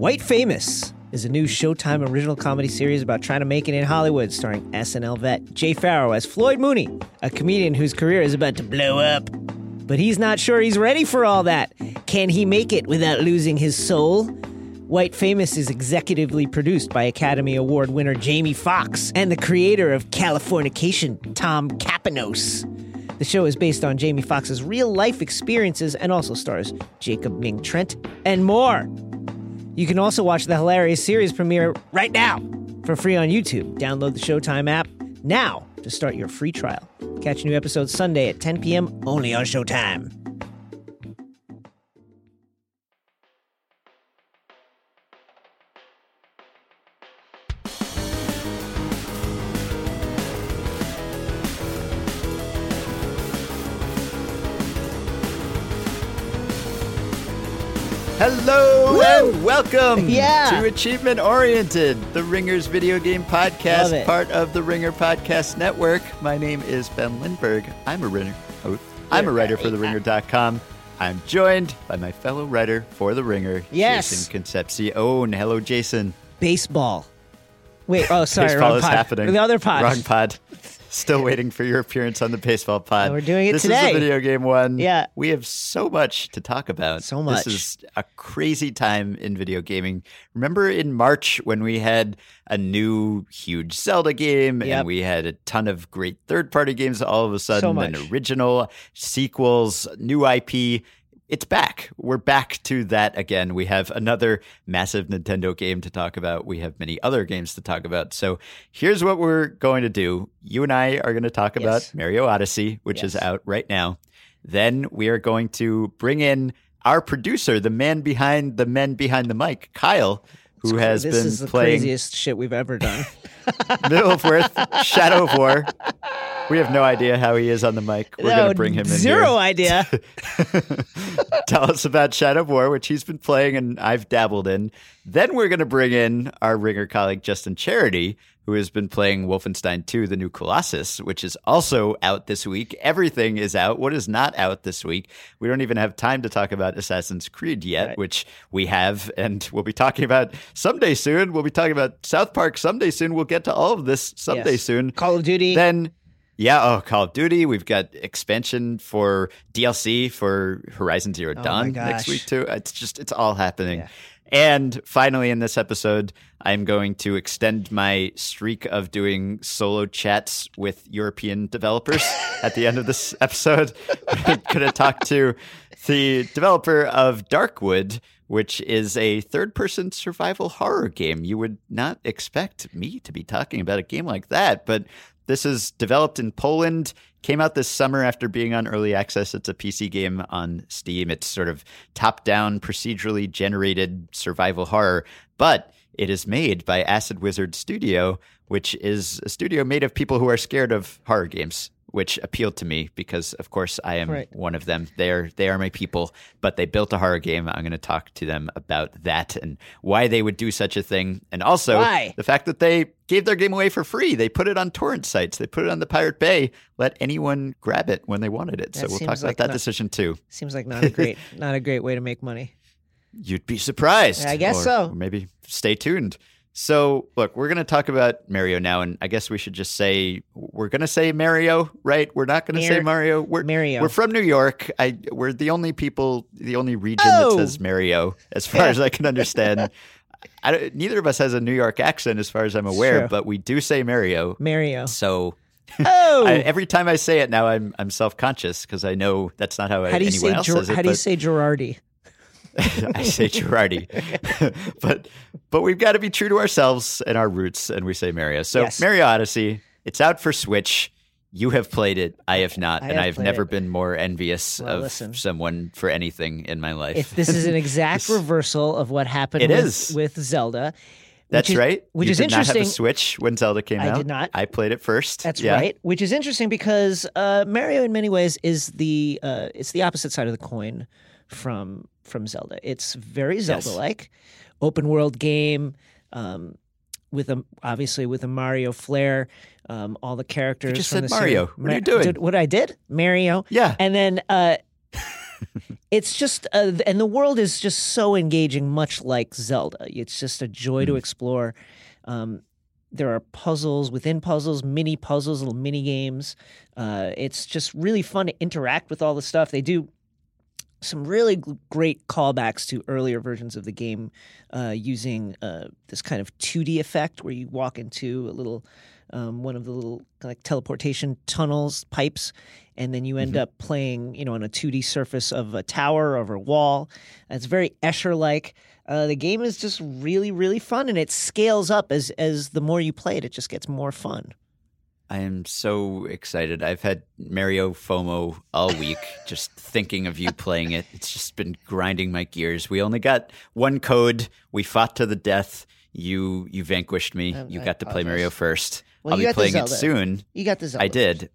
White Famous is a new Showtime original comedy series about trying to make it in Hollywood, starring SNL vet Jay Pharoah as Floyd Mooney, a comedian whose career is about to blow up. But he's not sure he's ready for all that. Can he make it without losing his soul? White Famous is executively produced by Academy Award winner Jamie Foxx and the creator of Californication, Tom Kapinos. The show is based on Jamie Foxx's real life experiences and also stars Jacob Ming Trent and more. You can also watch the hilarious series premiere right now for free on YouTube. Download the Showtime app now to start your free trial. Catch new episodes Sunday at 10 p.m. only on Showtime. Hello Woo! and welcome Yeah. to Achievement Oriented, the Ringers video game podcast, part of the Ringer Podcast Network. My name is Ben Lindbergh. I'm a Ringer. Oh, I'm a writer for the TheRinger.com. I'm joined by my fellow writer for The Ringer, Yes. Jason Concepcion. Hello, Jason. Baseball. Wait, oh, sorry, baseball wrong is pod. happening. The other pod. Wrong pod. Still waiting for your appearance on the baseball pod. We're doing it this today. is the video game one. Yeah. We have so much to talk about. So much. This is a crazy time in video gaming. Remember in March when we had a new huge Zelda game Yep. and we had a ton of great third party games all of a sudden, much. and original sequels, new IP. It's back. We're back to that again. We have another massive Nintendo game to talk about. We have many other games to talk about. So here's what we're going to do. You and I are going to talk Yes. about Mario Odyssey, which is out right now. Then we are going to bring in our producer, the man behind the men behind the mic, Kyle, who has this been is the playing craziest shit we've ever done. Middle of Worth, Shadow of War. We have no idea how he is on the mic. We're No, going to bring him in Zero idea. Tell us about Shadow of War, which he's been playing and I've dabbled in. Then we're going to bring in our ringer colleague Justin Charity, who has been playing Wolfenstein 2: The New Colossus, which is also out this week. Everything is out. What is not out this week? We don't even have time to talk about Assassin's Creed yet, Right. which we have and we'll be talking about someday soon. We'll be talking about South Park someday soon. We'll get to all of this someday Yes. soon. Call of Duty. Then, yeah, oh, Call of Duty. We've got expansion for DLC for Horizon Zero oh my Dawn next week too. It's just it's all happening. Yeah. And finally, in this episode, I'm going to extend my streak of doing solo chats with European developers at the end of this episode. I'm going to talk to the developer of Darkwood, which is a third person survival horror game. You would not expect me to be talking about a game like that, but this is developed in Poland, came out this summer after being on early access. It's a PC game on Steam. It's sort of top down, procedurally generated survival horror, but it is made by Acid Wizard Studio, which is a studio made of people who are scared of horror games. Which appealed to me because, of course, I am Right. one of them. They are they are my people, but they built a horror game. I'm going to talk to them about that and why they would do such a thing, and also Why? the fact that they gave their game away for free. They put it on torrent sites. They put it on the Pirate Bay. Let anyone grab it when they wanted it. so we'll talk about like that not- decision too. Seems like not a great, not a great way to make money. You'd be surprised. I guess so. Or maybe stay tuned. So, look, we're going to talk about Mario now, and I guess we should just say we're going to say Mario, right? We're not going to say Mario. We're Mario. We're from New York. I we're the only people, the only region Oh! that says Mario, as far as I can understand. I neither of us has a New York accent, as far as I'm aware, but we do say Mario. Mario. So Oh, I, every time I say it now, I'm I'm self conscious because I know that's not how, how do you anyone say? else Ger- says it. how do you but- say Girardi? I say Girardi, but but we've got to be true to ourselves and our roots, and we say Mario. So Yes. Mario Odyssey, it's out for Switch. You have played it. I have not, I and have I have never it. been more envious Well, of listen. someone for anything in my life. If this is an exact reversal of what happened It with, is. with Zelda. That's which is- right. Which you is did interesting. Not have a Switch when Zelda came I out. did not. I played it first. That's Yeah. right. Which is interesting because uh, Mario, in many ways, is the uh, it's the opposite side of the coin from from Zelda. It's very Zelda-like, open world game um, with a obviously with a Mario flair. Um, all the characters. just from said the Mario. What are you doing? Did, what I did, Mario. Yeah. And then uh, it's just uh, and the world is just so engaging, much like Zelda. It's just a joy to explore. Um, there are puzzles within puzzles, mini puzzles, little mini games. Uh, it's just really fun to interact with all the stuff they do. Some really g- great callbacks to earlier versions of the game, uh, using uh, this kind of 2D effect where you walk into a little um, one of the little like teleportation tunnels pipes and then you end up playing you know on a 2d surface of a tower or a wall. It's very escher like uh, the game is just really really fun and it scales up as as the more you play it it just gets more fun I am so excited. I've had Mario FOMO all week, just thinking of you playing it. It's just been grinding my gears. We only got one code. We fought to the death. You you vanquished me. Um, you I got to play. Mario first. Well, I'll be playing it soon. you got the Zelda I did.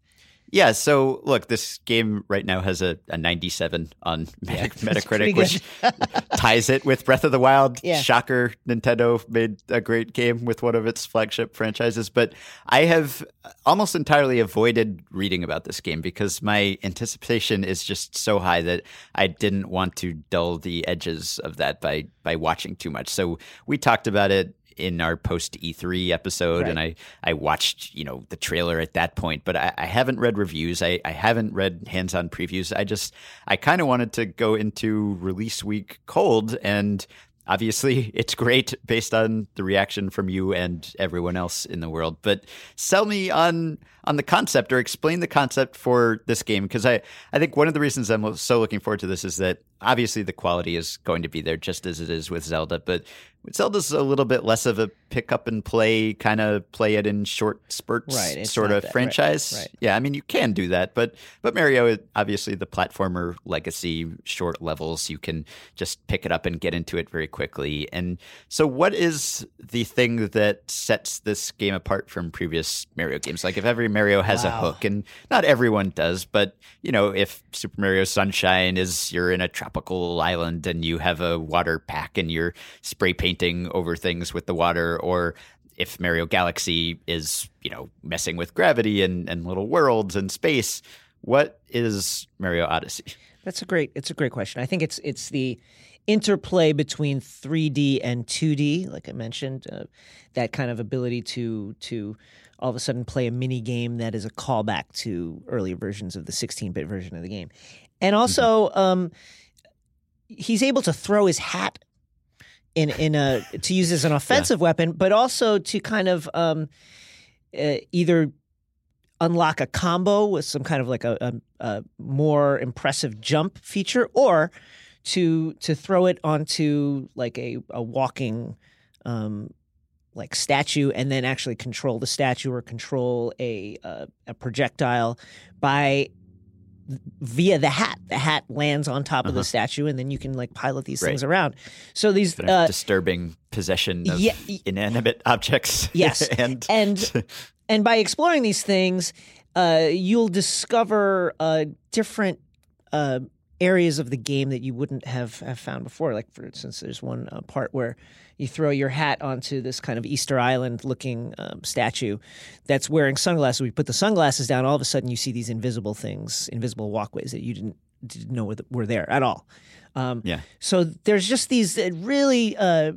Yeah, so look, this game right now has a, a 97 on Meta- Metacritic, which ties it with Breath of the Wild. Yeah. Shocker, Nintendo made a great game with one of its flagship franchises. But I have almost entirely avoided reading about this game because my anticipation is just so high that I didn't want to dull the edges of that by, by watching too much. So we talked about it in our post E3 episode, and I, I watched, you know, the trailer at that point, but I, I haven't read reviews. I, I haven't read hands on previews. I just, I kind of wanted to go into release week cold, and obviously it's great based on the reaction from you and everyone else in the world. But sell me on on the concept or explain the concept for this game because I, I think one of the reasons I'm so looking forward to this is that obviously the quality is going to be there just as it is with Zelda, but Zelda's a little bit less of a pick up and play kind of play it in short spurts Right, sort of that, franchise. right. Yeah, I mean you can do that, but but Mario is obviously the platformer legacy short levels you can just pick it up and get into it very quickly. And so what is the thing that sets this game apart from previous Mario games? Like if every Mario has a hook and not everyone does, but you know, if Super Mario Sunshine is you're in a tropical island and you have a water pack and you're spray painting over things with the water, or if Mario Galaxy is, you know, messing with gravity and, and little worlds and space, what is Mario Odyssey? That's a great. It's a great question. I think it's it's the interplay between 3D and 2D, like I mentioned, uh, that kind of ability to to all of a sudden play a mini game that is a callback to earlier versions of the 16-bit version of the game, and also um, he's able to throw his hat in in a to use as an offensive weapon, but also to kind of um, uh, either unlock a combo with some kind of like a, a, a more impressive jump feature, or to to throw it onto like a, a walking um, like statue and then actually control the statue or control a uh, a projectile by via the hat. The hat lands on top of the statue, and then you can like pilot these things Uh-huh. Around. So these uh, disturbing possession of yeah, inanimate objects. Yes. and and and by exploring these things, uh, you'll discover uh, different uh, areas of the game that you wouldn't have, have found before. Like for instance, there's one uh, part where you throw your hat onto this kind of Easter Island looking um, statue that's wearing sunglasses. We put the sunglasses down. All of a sudden, you see these invisible things, invisible walkways that you didn't didn't know were, were there at all. Um, Yeah. So there's just these uh, really uh,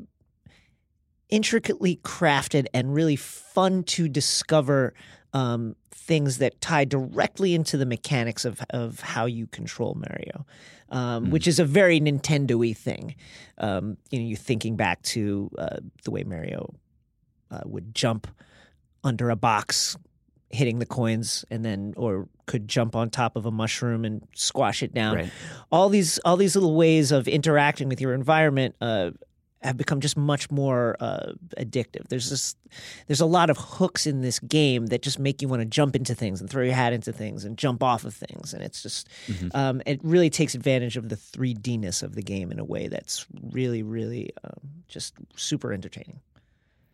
intricately crafted and really fun to discover um, things that tie directly into the mechanics of of how you control Mario, um, which is a very Nintendo-y thing. Um, you know, you thinking back to uh, the way Mario uh, would jump under a box, hitting the coins, and then or could jump on top of a mushroom and squash it down Right. all these all these little ways of interacting with your environment uh, have become just much more uh, addictive. There's this there's a lot of hooks in this game that just make you want to jump into things and throw your hat into things and jump off of things, and it's just um, it really takes advantage of the 3Dness of the game in a way that's really really um, just super entertaining.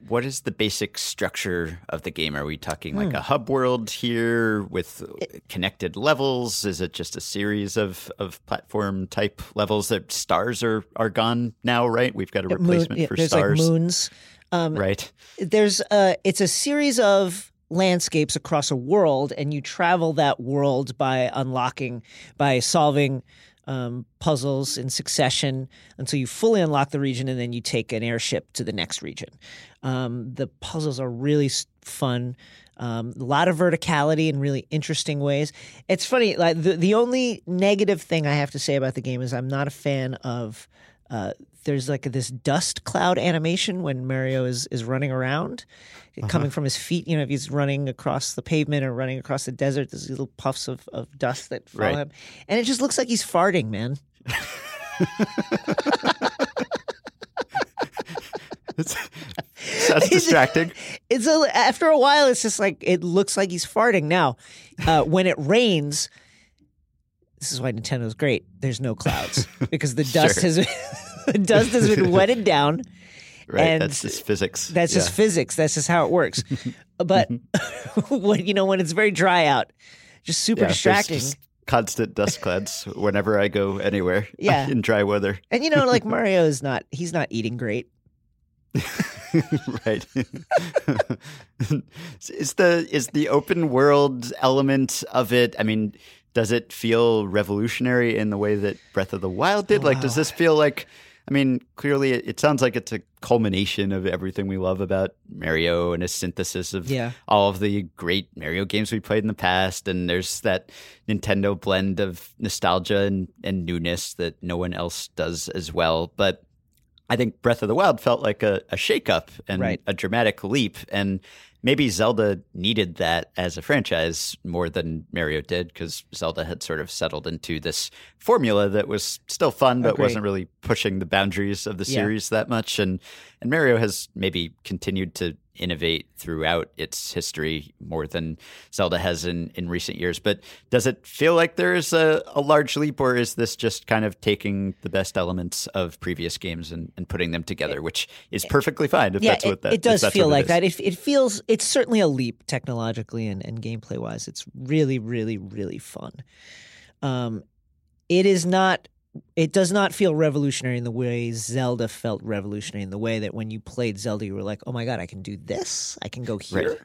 What is the basic structure of the game? Are we talking Hmm. like a hub world here with connected levels? Is it just a series of, of platform type levels that stars are, are gone now, right? We've got a replacement Moon- yeah, for there's stars. like moons. Um, Right. there's uh it's a series of landscapes across a world and you travel that world by unlocking by solving um, puzzles in succession until you fully unlock the region, and then you take an airship to the next region. Um, the puzzles are really fun. Um, a lot of verticality in really interesting ways. It's funny. Like the the only negative thing I have to say about the game is I'm not a fan of. Uh, there's like this dust cloud animation when Mario is is running around, coming from his feet. You know, if he's running across the pavement or running across the desert, there's little puffs of, of dust that follow Right. him, and it just looks like he's farting, man. It's, sounds distracting. It's a, after a while, it's just like it looks like he's farting. Now, uh, when it rains, this is why Nintendo's great. There's no clouds because the dust Sure. has the dust has been wetted down. Right. And that's just physics. That's just physics. That's just how it works. Mm-hmm. but when you know when it's very dry out, just super Yeah, distracting. just constant dust clouds whenever I go anywhere Yeah. in dry weather. And you know, like Mario is not he's not eating great. right. is the is the open world element of it? I mean, does it feel revolutionary in the way that Breath of the Wild did? Oh, like, does this oh. feel like? I mean, clearly, it, it sounds like it's a culmination of everything we love about Mario and a synthesis of Yeah. all of the great Mario games we played in the past. And there's that Nintendo blend of nostalgia and, and newness that no one else does as well. But I think Breath of the Wild felt like a, a shakeup and Right. a dramatic leap. And maybe Zelda needed that as a franchise more than Mario did because Zelda had sort of settled into this formula that was still fun, but Agreed. wasn't really pushing the boundaries of the Yeah. series that much. And and Mario has maybe continued to innovate throughout its history more than Zelda has in, in recent years. But does it feel like there is a, a large leap, or is this just kind of taking the best elements of previous games and, and putting them together, which is perfectly fine if yeah, that's what that it does feel what it like that. It, it feels it's certainly a leap technologically and, and gameplay wise. It's really, really, really fun. Um, it is not. It does not feel revolutionary in the way Zelda felt revolutionary in the way that when you played Zelda, you were like, "Oh my god, I can do this! I can go here! Right.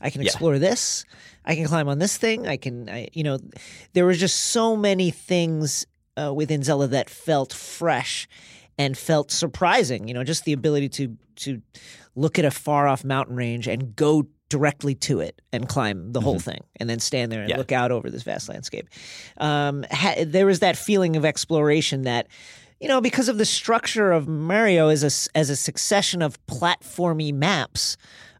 I can Yeah. explore this! I can climb on this thing! I can, I, you know." There were just so many things uh, within Zelda that felt fresh and felt surprising. You know, just the ability to to look at a far off mountain range and go directly to it and climb the whole thing, and then stand there and Yeah. look out over this vast landscape. Um, ha- there was that feeling of exploration that. You know, because of the structure of Mario as a as a succession of platformy maps,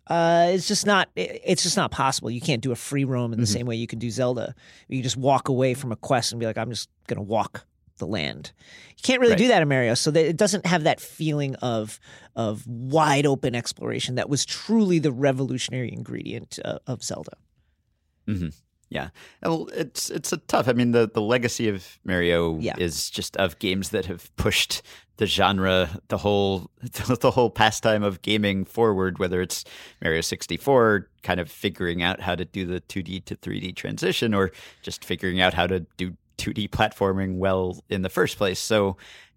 uh, it's just not it- it's just not possible. You can't do a free roam in the same way you can do Zelda. You just walk away from a quest and be like, I'm just gonna walk the land. You can't really Right. do that in Mario, so that it doesn't have that feeling of of wide open exploration that was truly the revolutionary ingredient uh, of Zelda. Yeah, well, it's it's a tough. I mean, the the legacy of Mario Yeah. is just of games that have pushed the genre, the whole the whole pastime of gaming forward. Whether it's Mario sixty four, kind of figuring out how to do the two D to three D transition, or just figuring out how to do two D platforming well in the first place. So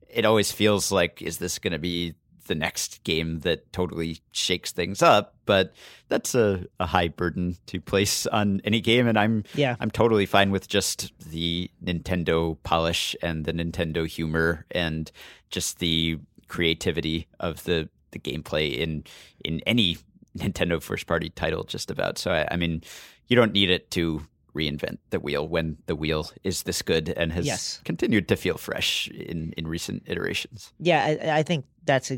it always feels like, is this going to be the next game that totally shakes things up? But that's a, a high burden to place on any game, and I'm Yeah. I'm totally fine with just the Nintendo polish and the Nintendo humor and just the creativity of the the gameplay in in any Nintendo first party title just about. So I, I mean, you don't need it to reinvent the wheel when the wheel is this good and has Yes. continued to feel fresh in in recent iterations. Yeah, I, I think that's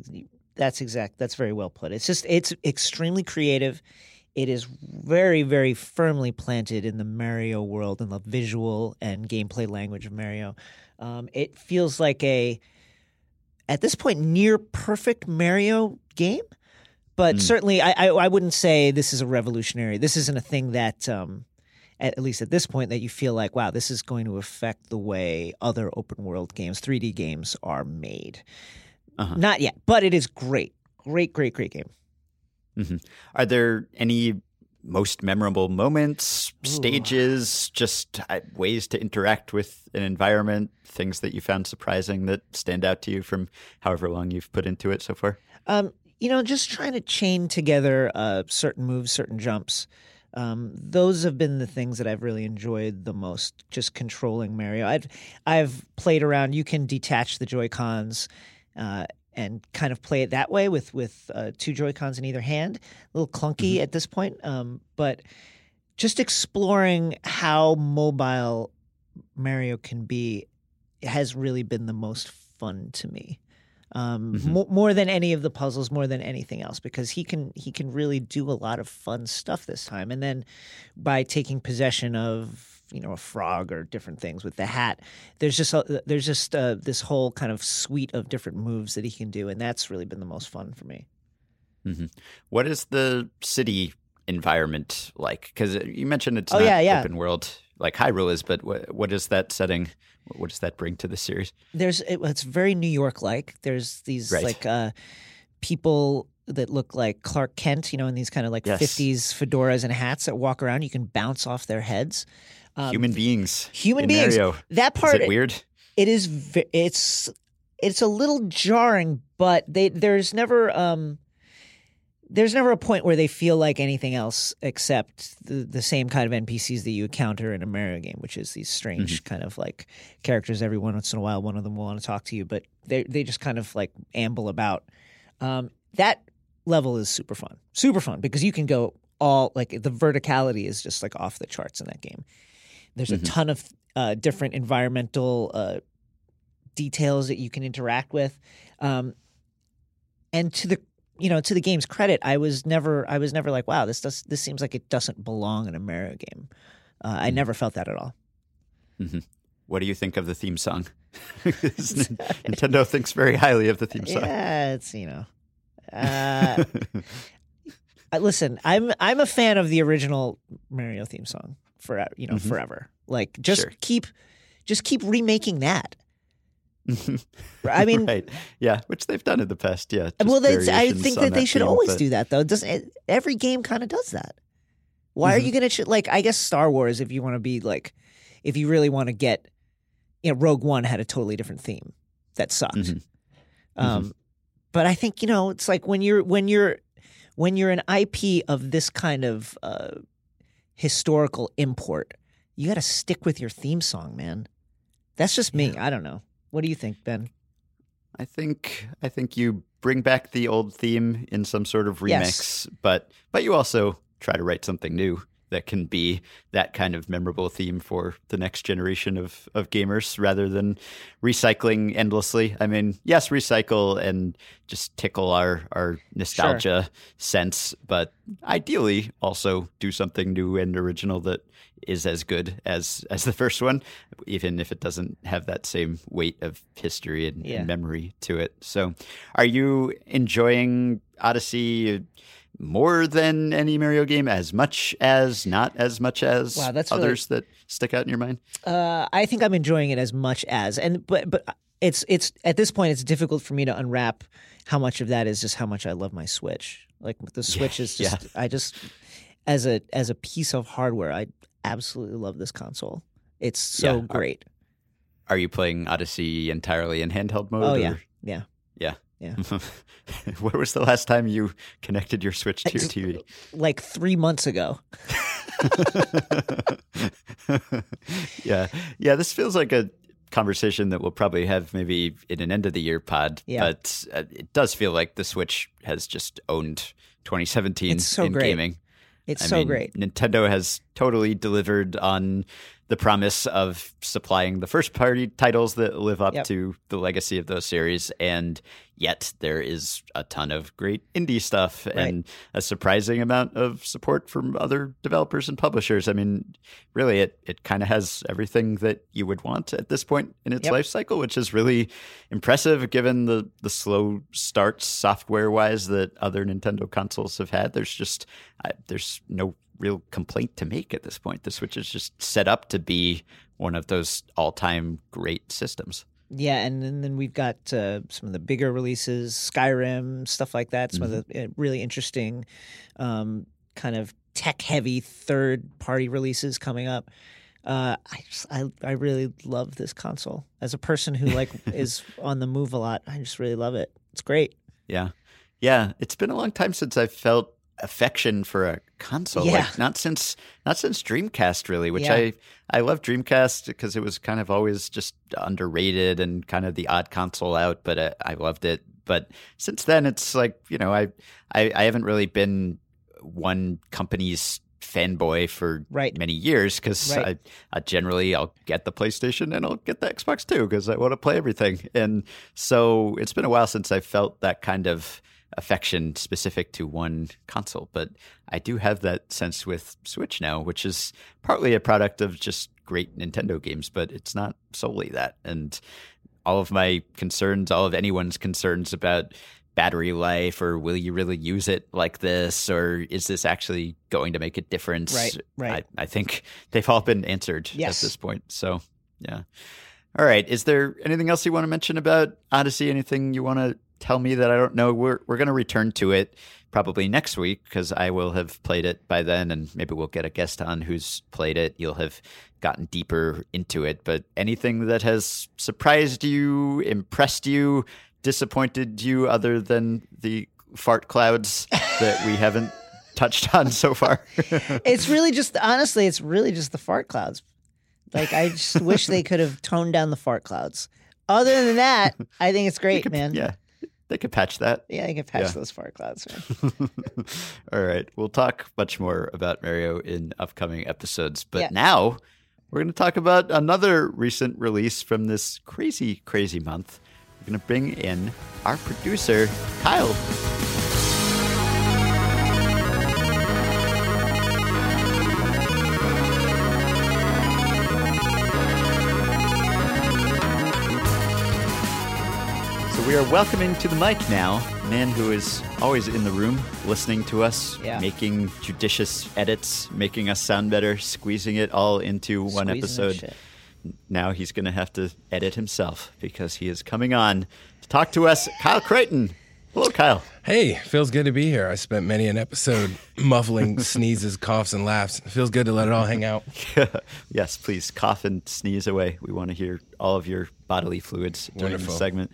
that's exact. That's very well put. It's just it's extremely creative. It is very very firmly planted in the Mario world and the visual and gameplay language of Mario. Um, it feels like a at this point near perfect Mario game, but Mm. certainly I, I I wouldn't say this is a revolutionary. This isn't a thing that. Um, at least at this point, that you feel like, wow, this is going to affect the way other open world games, 3D games, are made. Uh-huh. Not yet, but it is great. Great, great, great game. Are there any most memorable moments, Ooh. stages, just uh, ways to interact with an environment, things that you found surprising that stand out to you from however long you've put into it so far? Um, you know, just trying to chain together uh, certain moves, certain jumps. Um, those have been the things that I've really enjoyed the most. Just controlling Mario. I've I've played around. You can detach the Joy Cons. Uh, and kind of play it that way with with uh, two Joy Cons in either hand. A little clunky Mm-hmm. at this point, um, but just exploring how mobile Mario can be has really been the most fun to me. Um, Mhm. mo- more than any of the puzzles, more than anything else, because he can he can really do a lot of fun stuff this time. And then by taking possession of you know a frog or different things with the hat, there's just a, there's just uh, this whole kind of suite of different moves that he can do, and that's really been the most fun for me. What is the city environment like? Because you mentioned it's Oh, not yeah, yeah. open world like Hyrule is, but what, what is that setting? What does that bring to the series? there's it, it's very New York like. There's these Right. like uh, people that look like Clark Kent, you know, in these kind of like Yes. 50s fedoras and hats that walk around. You can bounce off their heads. Um, Human beings. human beings. Mario. That Is part it weird? it is it's it's a little jarring, but they there's never um there's never a point where they feel like anything else except the, the same kind of NPCs that you encounter in a Mario game, which is these strange kind of like characters. Every once in a while, one of them will want to talk to you, but they they just kind of like amble about. Um, that level is super fun, super fun because you can go all like the verticality is just like off the charts in that game. There's a ton of uh, different environmental uh, details that you can interact with, um, and to the you know to the game's credit, I was never I was never like wow this does this seems like it doesn't belong in a Mario game. Uh, I never felt that at all. What do you think of the theme song? Nintendo thinks very highly of the theme song. Yeah, it's you know. Uh, I- listen, I'm I'm a fan of the original Mario theme song for you know Mhm. forever. Like just Sure. keep just keep remaking that. I mean, right. Yeah, which they've done in the past. Yeah. well, I think that they should theme, always but- do that though. Doesn't it, every game kind of does that? Why Mhm. are you gonna ch- like? I guess Star Wars, if you want to be like, if you really want to get, you know, Rogue One had a totally different theme that sucked. Mhm. Um, but I think you know it's like when you're when you're when you're an IP of this kind of uh, historical import, you got to stick with your theme song, man. That's just me. I don't know. What do you think, Ben? I think I think you bring back the old theme in some sort of remix, Yes. but but you also try to write something new that can be that kind of memorable theme for the next generation of of gamers rather than recycling endlessly. I mean, yes, recycle and just tickle our our nostalgia sense, but ideally also do something new and original that is as good as as the first one, even if it doesn't have that same weight of history and, Yeah. and memory to it. So, are you enjoying Odyssey more than any Mario game? As much as, not as much as Wow, that's really- others that stick out in your mind? Uh, I think I'm enjoying it as much as, and but but it's it's at this point it's difficult for me to unwrap how much of that is just how much I love my Switch. Like the Switch is yeah. just I just as a as a piece of hardware, I absolutely love this console. It's so Yeah. great. Are you playing Odyssey entirely in handheld mode? Oh or- yeah. Yeah. Yeah. Where was the last time you connected your Switch to your TV? Like three months ago. yeah. Yeah. This feels like a conversation that we'll probably have maybe in an end of the year pod. Yeah. But uh, it does feel like the Switch has just owned 2017 It's so in great. gaming. It's I so mean, great. Nintendo has totally delivered on the promise of supplying the first party titles that live up Yep. to the legacy of those series. And yet there is a ton of great indie stuff and a surprising amount of support from other developers and publishers. I mean, really, it, it kind of has everything that you would want at this point in its Yep. life cycle, which is really impressive given the, the slow starts software wise that other Nintendo consoles have had. There's just, I, there's no real complaint to make at this point. The Switch is just set up to be one of those all time great systems. Yeah, and, then then we've got uh, some of the bigger releases, Skyrim, stuff like that. Some of Mm-hmm. the uh, really interesting, um, kind of tech-heavy third-party releases coming up. Uh, I just, I I really love this console. As a person who like is on the move a lot, I just really love it. It's great. Yeah. Yeah. It's been a long time since I felt affection for a console. Yeah. Like not since not since Dreamcast really, which Yeah. I I love Dreamcast because it was kind of always just underrated and kind of the odd console out, but uh, I loved it. But since then, it's like you know I I, I haven't really been one company's fanboy for Right. many years because Right. I, I generally I'll get the PlayStation and I'll get the Xbox too because I want to play everything. And so it's been a while since I felt that kind of affection specific to one console, but I do have that sense with Switch now, which is partly a product of just great Nintendo games, but it's not solely that. And all of my concerns, all of anyone's concerns about battery life or will you really use it like this or is this actually going to make a difference? Right, right. I, I think they've all been answered Yes. at this point. So, yeah. All right. Is there anything else you want to mention about Odyssey? Anything you want to tell me that I don't know? We're we're going to return to it probably next week because I will have played it by then, and maybe we'll get a guest on who's played it. You'll have gotten deeper into it. But anything that has surprised you, impressed you, disappointed you, other than the fart clouds that we haven't touched on so far? it's really just honestly, it's really just the fart clouds. Like I just wish they could have toned down the fart clouds. Other than that, I think it's great, man. yeah, they could patch that. Yeah, you could patch Yeah. those fart clouds. All right. We'll talk much more about Mario in upcoming episodes. But Yeah. now we're going to talk about another recent release from this crazy, crazy month. We're going to bring in our producer, Kyle. We are welcoming to the mic now a man who is always in the room listening to us, Yeah. making judicious edits, making us sound better, squeezing it all into one Squeezing that episode. Now he's going to have to edit himself because he is coming on to talk to us, Kyle Creighton. Hello, Kyle. Hey, feels good to be here. I spent many an episode muffling sneezes, coughs, and laughs. It feels good to let it all hang out. yes, please cough and sneeze away. We want to hear all of your bodily fluids during Wonderful. the segment.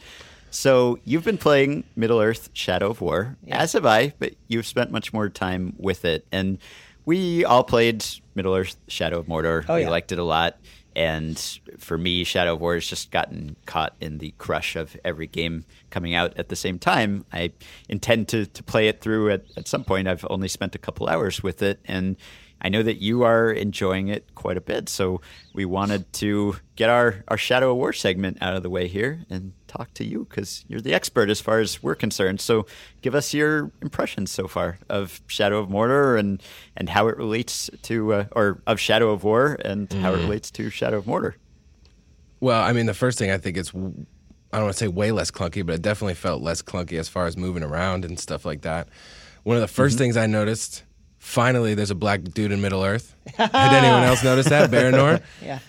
So you've been playing Middle Earth: Shadow of War, as have I, but you've spent much more time with it. And we all played Middle Earth: Shadow of Mordor. Oh, we yeah. liked it a lot. And for me, Shadow of War has just gotten caught in the crush of every game coming out at the same time. I intend to, to play it through at, at some point. I've only spent a couple hours with it, and I know that you are enjoying it quite a bit. So we wanted to get our, our Shadow of War segment out of the way here and talk to you because you're the expert as far as we're concerned. So give us your impressions so far of Shadow of Mordor and, and how it relates to, uh, or of Shadow of War and how it relates to Shadow of Mordor. Well, I mean, the first thing I think it's, I don't want to say way less clunky, but it definitely felt less clunky as far as moving around and stuff like that. One of the 1st things I noticed, finally, there's a black dude in Middle Earth. Had anyone else noticed that? Baranor? Yeah.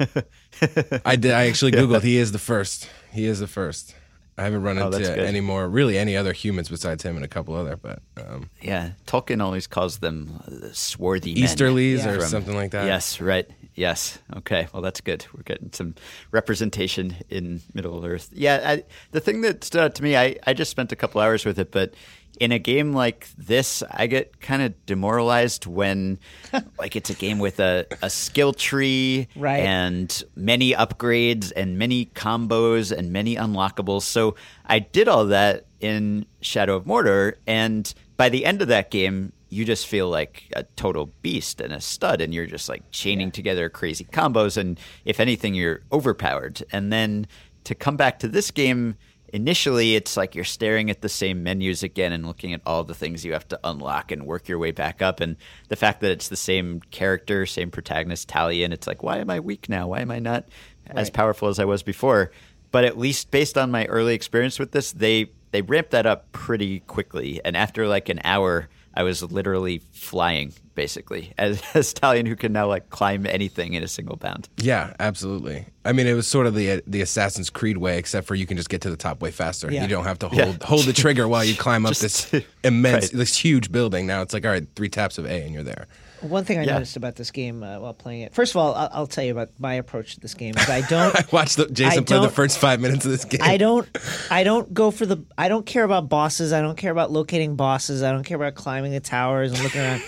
I did. I actually Googled. He is the first. He is the first. I haven't run Oh, into any more, really, any other humans besides him and a couple other, but um, Yeah, Tolkien always calls them uh, swarthy men. Easterlings Yeah. or From- something like that. Yes, right. Yes. Okay. Well, that's good. We're getting some representation in Middle Earth. Yeah. I, the thing that stood out to me, I, I just spent a couple hours with it, but in a game like this, I get kind of demoralized when, like, it's a game with a, a skill tree Right. and many upgrades and many combos and many unlockables. So I did all that in Shadow of Mordor, and by the end of that game, you just feel like a total beast and a stud, and you're just like chaining together crazy combos. And if anything, you're overpowered. And then to come back to this game, initially it's like you're staring at the same menus again and looking at all the things you have to unlock and work your way back up. And the fact that it's the same character, same protagonist, Talion, it's like, why am I weak now? Why am I not as powerful as I was before? But at least based on my early experience with this, they they ramped that up pretty quickly. And after like an hour, I was literally flying basically as, a stallion who can now like climb anything in a single bound. Yeah, absolutely. I mean, it was sort of the the Assassin's Creed way, except for you can just get to the top way faster. Yeah. You don't have to Yeah. hold hold the trigger while you climb up Just- this immense, right. this huge building. Now it's like, all right, three taps of A and you're there. One thing I Yeah. noticed about this game uh, while playing it. First of all, I'll, I'll tell you about my approach to this game. Is I don't. I watched the, Jason I play the first five minutes of this game. I don't I don't go for the I don't care about bosses. I don't care about locating bosses. I don't care about climbing the towers and looking around.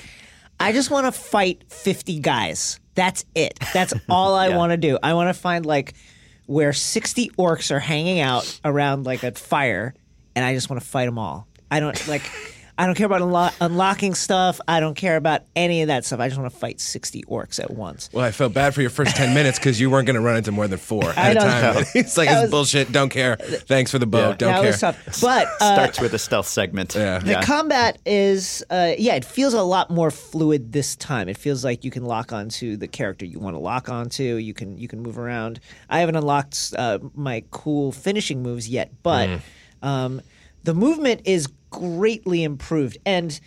I just want to fight 50 guys. That's it. That's all I Yeah. want to do. I want to find like where 60 orcs are hanging out around like a fire and I just want to fight them all. I don't like I don't care about unlo- unlocking stuff. I don't care about any of that stuff. I just want to fight 60 orcs at once. Well, I felt bad for your first 10 minutes because you weren't going to run into more than four at a don't time. know. it's like, That it's was- bullshit. Don't care. Thanks for the bow. Yeah. Don't that care. was tough. But uh, Starts with a stealth segment. Yeah. The combat is, uh, yeah, it feels a lot more fluid this time. It feels like you can lock onto the character you want to lock onto. You can you can move around. I haven't unlocked uh, my cool finishing moves yet, but um, the movement is greatly improved. And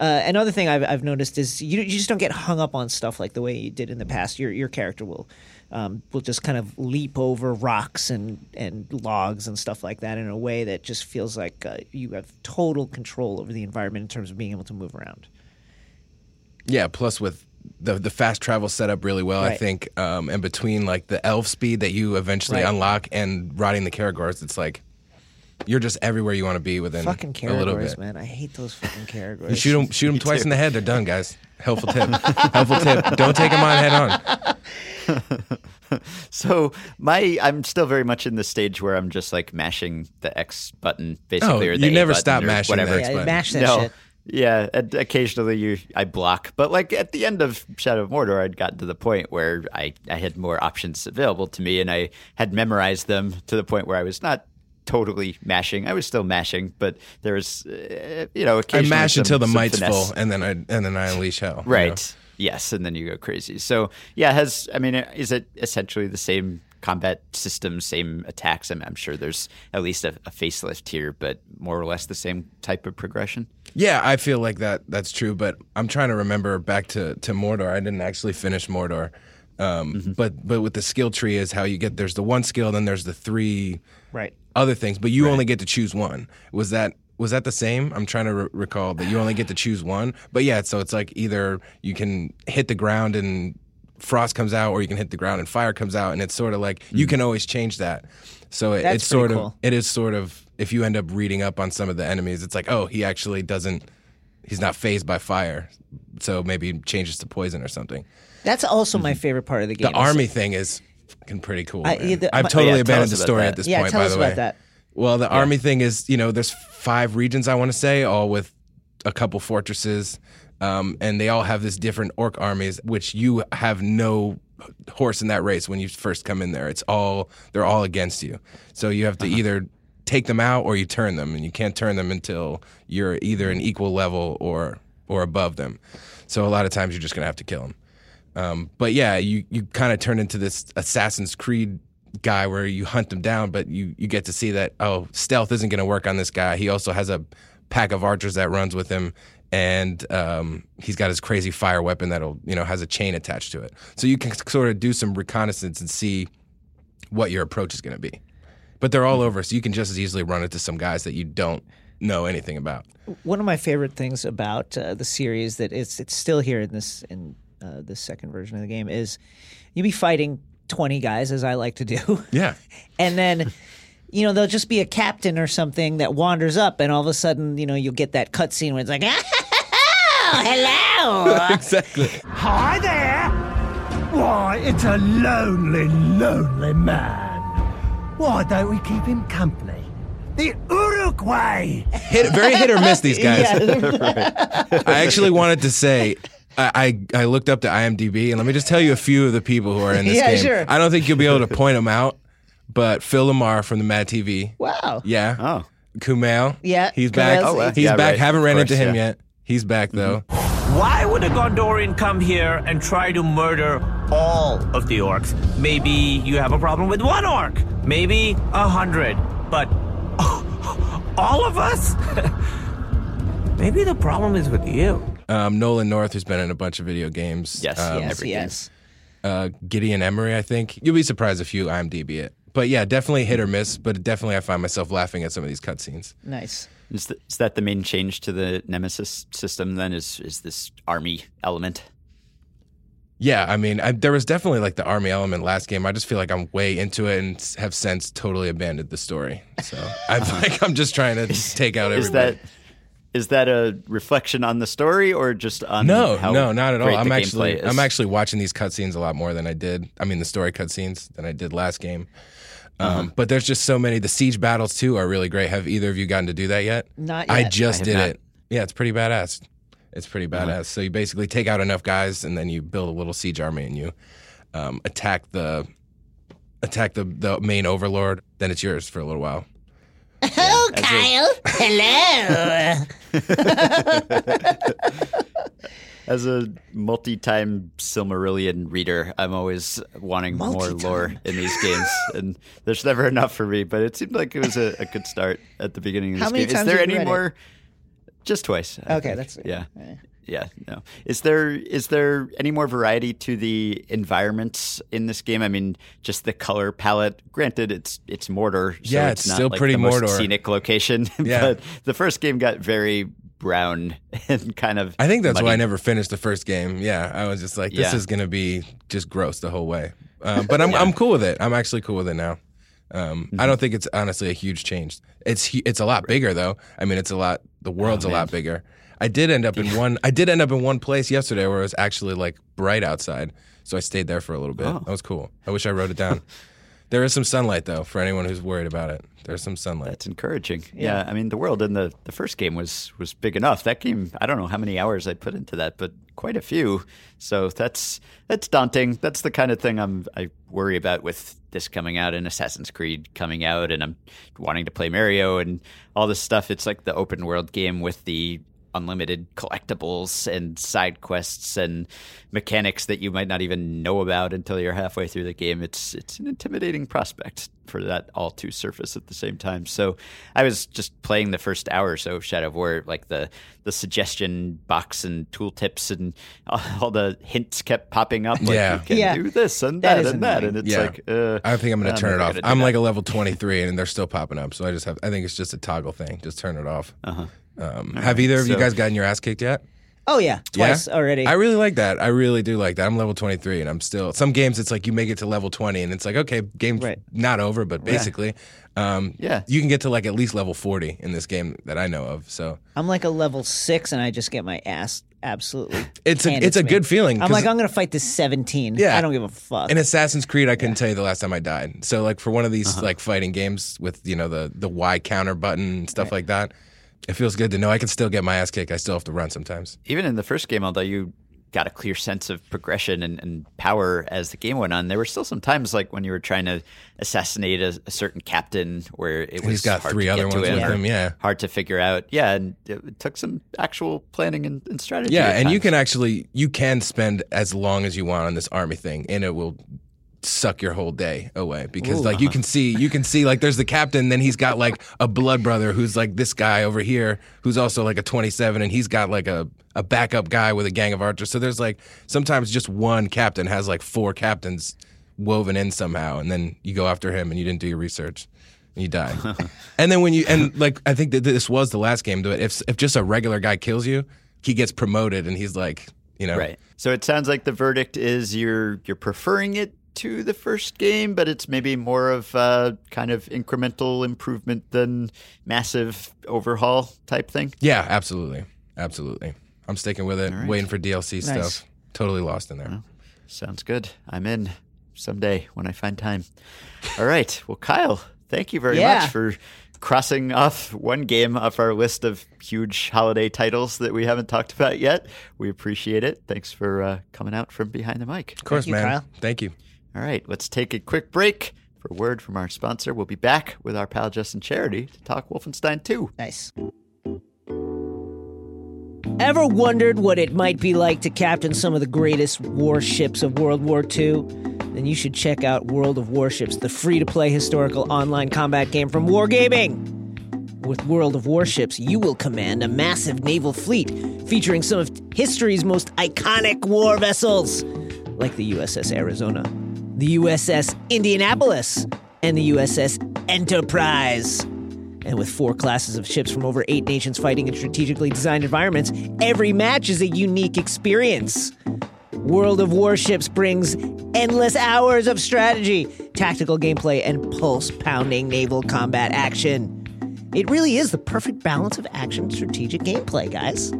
uh, another thing I've, I've noticed is you, you just don't get hung up on stuff like the way you did in the past. Your your character will um, will just kind of leap over rocks and and logs and stuff like that in a way that just feels like uh, you have total control over the environment in terms of being able to move around. Yeah, plus with the the fast travel set up really well, I think. Um, and between like the elf speed that you eventually Right. unlock and riding the Caragors, it's like you're just everywhere you want to be within Fucking a little Caragors, bit. man! I hate those fucking Caragors. You shoot them, shoot them twice in the head. They're done, guys. Helpful tip. Helpful tip. Don't take them on head on. So my, I'm still very much in the stage where I'm just like mashing the X button, basically, Oh, or the you A never button stop or mashing the whatever. X Yeah, button. mash that no, shit. yeah. And occasionally you, I block, but like at the end of Shadow of Mordor, I'd gotten to the point where I, I had more options available to me, and I had memorized them to the point where I was not totally mashing. I was still mashing, but there was, uh, you know, I occasionally mash some- until the some might's finesse. full, and then I and then I unleash hell. you Right. know? Yes, and then you go crazy. So yeah, has I mean, is it essentially the same combat system, same attacks? I'm, I'm sure there's at least a, a facelift here, but more or less the same type of progression. Yeah, I feel like that. That's true, but I'm trying to remember back to to Mordor. I didn't actually finish Mordor, um, Mm-hmm. but but with the skill tree is how you get. There's the one skill, then there's the three right. Other things, but you only get to choose one. Was that was that the same? I'm trying to re- recall that you only get to choose one. But yeah, so it's like either you can hit the ground and frost comes out, or you can hit the ground and fire comes out, and it's sort of like you can always change that. So it, it's sort pretty of it is sort of if you end up reading up on some of the enemies, it's like oh he actually doesn't he's not phased by fire, so maybe he changes to poison or something. That's also my favorite part of the game. Mm-hmm. The army thing is fucking pretty cool. I, man. the- I've my- totally yeah, tell abandoned us the about story that. at this Yeah, point. tell by us the about that. Well, the army thing is, you know, there's five regions I want to say, all with a couple fortresses, um, and they all have this different orc armies, which you have no horse in that race when you first come in there. It's all they're all against you, so you have to either take them out or you turn them, and you can't turn them until you're either an equal level or or above them. So a lot of times you're just gonna have to kill them. Um, but yeah, you you kind of turn into this Assassin's Creed guy where you hunt them down, but you you get to see that oh, stealth isn't going to work on this guy. He also has a pack of archers that runs with him, and um, he's got his crazy fire weapon that'll you know has a chain attached to it. So you can sort of do some reconnaissance and see what your approach is going to be. But they're all over, so you can just as easily run into some guys that you don't know anything about. one of my favorite things about uh, the series that it's it's still here in this in uh, this second version of the game is you be fighting 20 guys as I like to do Yeah. and then you know there'll just be a captain or something that wanders up and all of a sudden you know you'll get that cutscene where it's like hello exactly. Hi there! Why, it's a lonely, lonely man. Why don't we keep him company? The Uruguay! Hit, very hit or miss these guys. I actually wanted to say. I, I I looked up the IMDb and let me just tell you a few of the people who are in this Yeah, game. sure. I don't think you'll be able to point them out, but Phil LaMarr from the Mad TV, wow yeah, Oh, Kumail, Yeah, he's back. Oh, wow. He's Yeah, back. right. Haven't ran course, into him yeah. yet. He's back mm-hmm. though. Why would a Gondorian come here and try to murder all of the orcs? Maybe you have a problem with one orc, maybe a hundred, but all of us? maybe the problem is with you. Um, Nolan North, who's been in a bunch of video games. Yes. Um, yes everything. yes uh, Gideon Emery, I think. You'll be surprised if you IMDb it. But yeah, definitely hit or miss. But definitely, I find myself laughing at some of these cutscenes. nice is, th- is that the main change to the Nemesis system? Then is is this army element? Yeah, I mean, I, there was definitely like the army element last game. I just feel like I'm way into it and have since totally abandoned the story. So I feel like I'm just trying to take out Is everybody. that is that a reflection on the story or just on no, how no, not at all. I'm actually. I'm actually watching these cutscenes a lot more than I did. I mean, the story cutscenes than I did last game. Um, Uh-huh. But there's just so many. The siege battles too are really great. Have either of you gotten to do that yet? Not I yet. just I have did not. it. Yeah, it's pretty badass. It's pretty Uh-huh. badass. So you basically take out enough guys, and then you build a little siege army, and you um, attack the attack the the main overlord. Then it's yours for a little while. Oh, a- Kyle. Hello. As a multi-time Silmarillion reader, I'm always wanting more Multi-time. lore in these games, and there's never enough for me. But it seemed like it was a, a good start at the beginning of How this many game. Is times there have any read it? Just twice. I Okay, think. that's- yeah. Yeah, no. Is there is there any more variety to the environments in this game? I mean, just the color palette. Granted, it's it's Mordor, so Yeah, it's, it's not still like pretty Mordor. scenic location. Yeah. but the first game got very brown and kind of. I think that's why I never finished the first game. Yeah, I was just like, this Yeah. is gonna be just gross the whole way. Um, but I'm I'm cool with it. I'm actually cool with it now. Um, Mm-hmm. I don't think it's honestly a huge change. It's it's a lot bigger though. I mean, it's a lot. The world's a lot bigger. I did end up in one. I did end up in one place yesterday where it was actually like bright outside, so I stayed there for a little bit. Oh. That was cool. I wish I wrote it down. there is some sunlight though for anyone who's worried about it. There's some sunlight. That's encouraging. Yeah. I mean, the world in the, the first game was was big enough. That game, I don't know how many hours I put into that, but quite a few. So that's that's daunting. That's the kind of thing I'm I worry about with this coming out and Assassin's Creed coming out, and I'm wanting to play Mario and all this stuff. It's like the open world game with the unlimited collectibles and side quests and mechanics that you might not even know about until you're halfway through the game. It's it's an intimidating prospect for that all to surface at the same time. So I was just playing the first hour or so of Shadow of War, like the the suggestion box and tooltips and all the hints kept popping up. Like Yeah. you can Yeah. do this and That that, is and that, annoying. and it's Yeah. like uh, I think I'm gonna I'm turn it off. I'm that. like a level 23, and they're still popping up. So I just have. I think it's just a toggle thing. Just turn it off. Uh-huh. Um, have either of you guys gotten your ass kicked yet? Oh yeah, twice Yeah? already. I really like that. I really do like that. I'm level 23, and I'm still. Some games it's like you make it to level 20, and it's like okay, game's Right. not over, but basically, um, Yeah. you can get to like at least level 40 in this game that I know of. So I'm like a level six, and I just get my ass absolutely. It's a- it's a me. good feeling, I'm like, I'm gonna fight this 17. Yeah. I don't give a fuck. in Assassin's Creed, I couldn't tell you the last time I died. So like for one of these Uh-huh. like fighting games with you know the the Y counter button and stuff like that, it feels good to know I can still get my ass kicked. I still have to run sometimes. even in the first game, although you got a clear sense of progression and, and power as the game went on, there were still some times like when you were trying to assassinate a, a certain captain where it was He's got hard three to other ones with him. Yeah. hard to figure out. Yeah, and it took some actual planning and, and strategy. Yeah, and you can actually you can spend as long as you want on this army thing, and it will suck your whole day away because like you can see you can see like there's the captain then he's got like a blood brother who's like this guy over here who's also like a 27 and he's got like a, a backup guy with a gang of archers. So there's like sometimes just one captain has like four captains woven in somehow and then you go after him and you didn't do your research and you die. And then when you and like i think that this was the last game but if if just a regular guy kills you he gets promoted and he's like you know. Right. So it sounds like the verdict is you're you're preferring it to the first game, but it's maybe more of uh, kind of incremental improvement than massive overhaul type thing. Yeah, absolutely. Absolutely. I'm sticking with it, right. waiting for DLC Nice. stuff. Totally lost in there. Sounds good. I'm in someday when I find time. All right. Well, Kyle, thank you very Yeah. much for crossing off one game off our list of huge holiday titles that we haven't talked about yet. We appreciate it. Thanks for uh, coming out from behind the mic. Of course, you, man. Kyle. Thank you. All right, let's take a quick break for a word from our sponsor. We'll be back with our pal Justin Charity to talk Wolfenstein 2. Nice. Ever wondered what it might be like to captain some of the greatest warships of World War II? Then you should check out World of Warships, the free to play historical online combat game from Wargaming. With World of Warships, you will command a massive naval fleet featuring some of history's most iconic war vessels, like the USS Arizona, the USS Indianapolis, and the USS Enterprise. And with four classes of ships from over eight nations fighting in strategically designed environments, every match is a unique experience. World of Warships brings endless hours of strategy, tactical gameplay, and pulse pounding naval combat action. It really is the perfect balance of action and strategic gameplay, guys.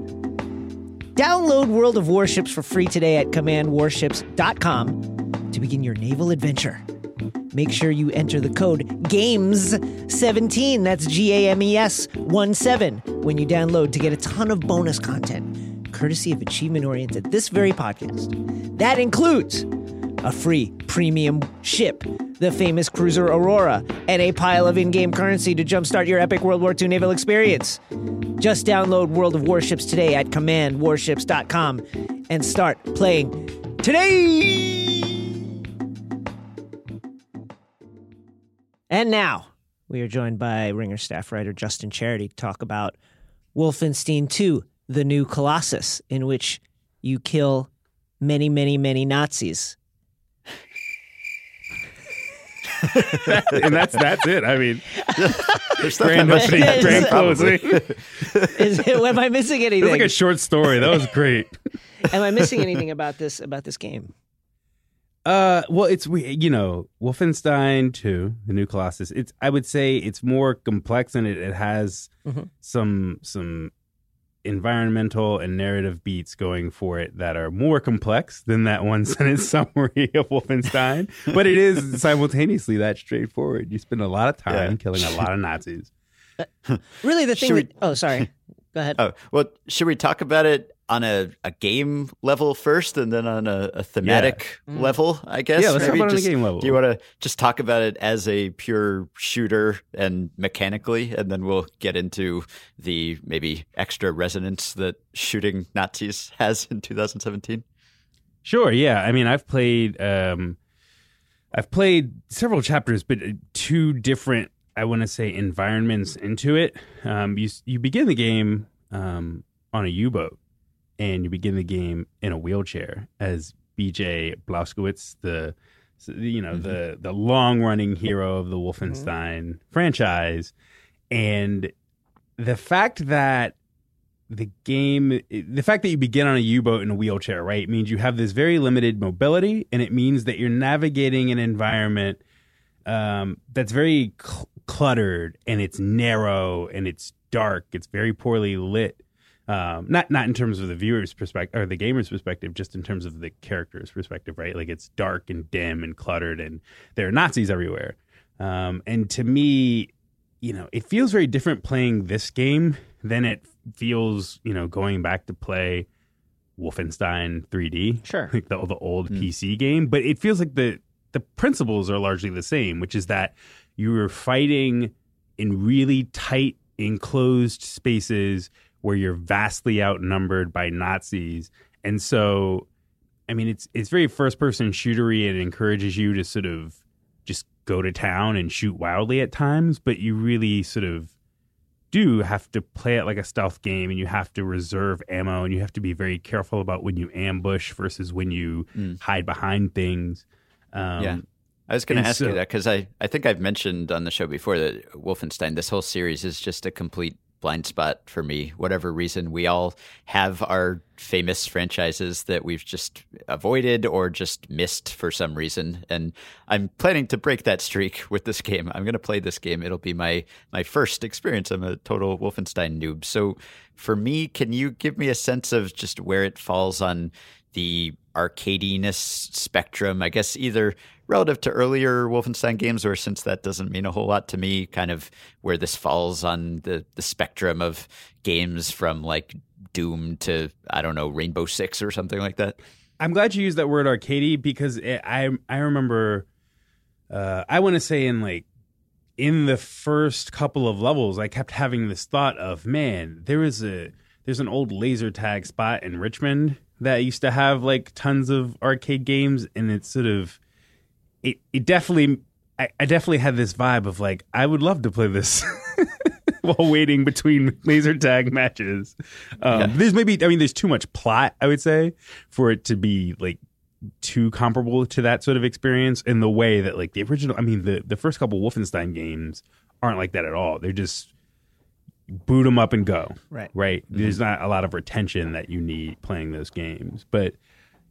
Download World of Warships for free today at commandwarships.com to begin your naval adventure. Make sure you enter the code GAMES17, that's G A M E S 1 7, when you download to get a ton of bonus content, courtesy of Achievement Oriented, this very podcast. That includes a free premium ship, the famous cruiser Aurora, and a pile of in game currency to jumpstart your epic World War II naval experience. Just download World of Warships today at commandwarships.com and start playing today! And now we are joined by Ringer staff writer Justin Charity to talk about Wolfenstein 2, the new Colossus, in which you kill many, many, many Nazis. and that's that's it. I mean, There's stuff grand I'm opening, grand closing. Is it, am I missing anything? It's like a short story. That was great. am I missing anything about this about this game? Uh, well, it's we you know Wolfenstein 2, the new Colossus. It's I would say it's more complex and it, it has Mhm. some some environmental and narrative beats going for it that are more complex than that one sentence summary of Wolfenstein. but it is simultaneously that straightforward. You spend a lot of time Yeah. killing a lot of Nazis. Really, the thing. Should we- that, oh, sorry. Go ahead. Oh, well, should we talk about it on a, a game level first and then on a, a thematic level, I guess? Yeah, let's talk Maybe about it on a just- game level. Do you want to just talk about it as a pure shooter and mechanically, and then we'll get into the maybe extra resonance that shooting Nazis has in 2017? Sure. Yeah. I mean, I've played. Um, I've played several chapters, but uh, two different. I want to say environments into it. Um, you you begin the game um, on a U boat, and you begin the game in a wheelchair as B.J. Blazkowicz, the you know the the long running hero of the Wolfenstein franchise, and the fact that the game the fact that you begin on a u-boat in a wheelchair right means you have this very limited mobility and it means that you're navigating an environment um, that's very cl- cluttered and it's narrow and it's dark it's very poorly lit um, not not in terms of the viewer's perspective or the gamer's perspective just in terms of the character's perspective right like it's dark and dim and cluttered and there are nazis everywhere um, and to me you know, it feels very different playing this game than it feels, you know, going back to play Wolfenstein 3D. Sure. Like the, the old PC game. But it feels like the the principles are largely the same, which is that you are fighting in really tight, enclosed spaces where you're vastly outnumbered by Nazis. And so I mean it's it's very first person shootery and it encourages you to sort of just go to town and shoot wildly at times, but you really sort of do have to play it like a stealth game and you have to reserve ammo and you have to be very careful about when you ambush versus when you hide behind things. Um, Yeah. I was going to ask so- you that because I, I think I've mentioned on the show before that Wolfenstein, this whole series is just a complete blind spot for me. Whatever reason, we all have our famous franchises that we've just avoided or just missed for some reason. And I'm planning to break that streak with this game. I'm going to play this game. It'll be my my first experience. I'm a total Wolfenstein noob. So for me, can you give me a sense of just where it falls on the arcadiness spectrum, I guess either relative to earlier Wolfenstein games or since that doesn't mean a whole lot to me, kind of where this falls on the, the spectrum of games from like Doom to, I don't know, Rainbow Six or something like that. I'm glad you used that word arcadey because it, I I remember uh, I want to say in like in the first couple of levels I kept having this thought of man there is a there's an old laser tag spot in Richmond that used to have like tons of arcade games and it's sort of it it definitely I, I definitely had this vibe of like I would love to play this while waiting between laser tag matches. Um, Yeah. There's maybe I mean there's too much plot I would say for it to be like too comparable to that sort of experience in the way that like the original I mean the the first couple Wolfenstein games aren't like that at all. They're just boot them up and go. Right. Right. There's not a lot of retention that you need playing those games. But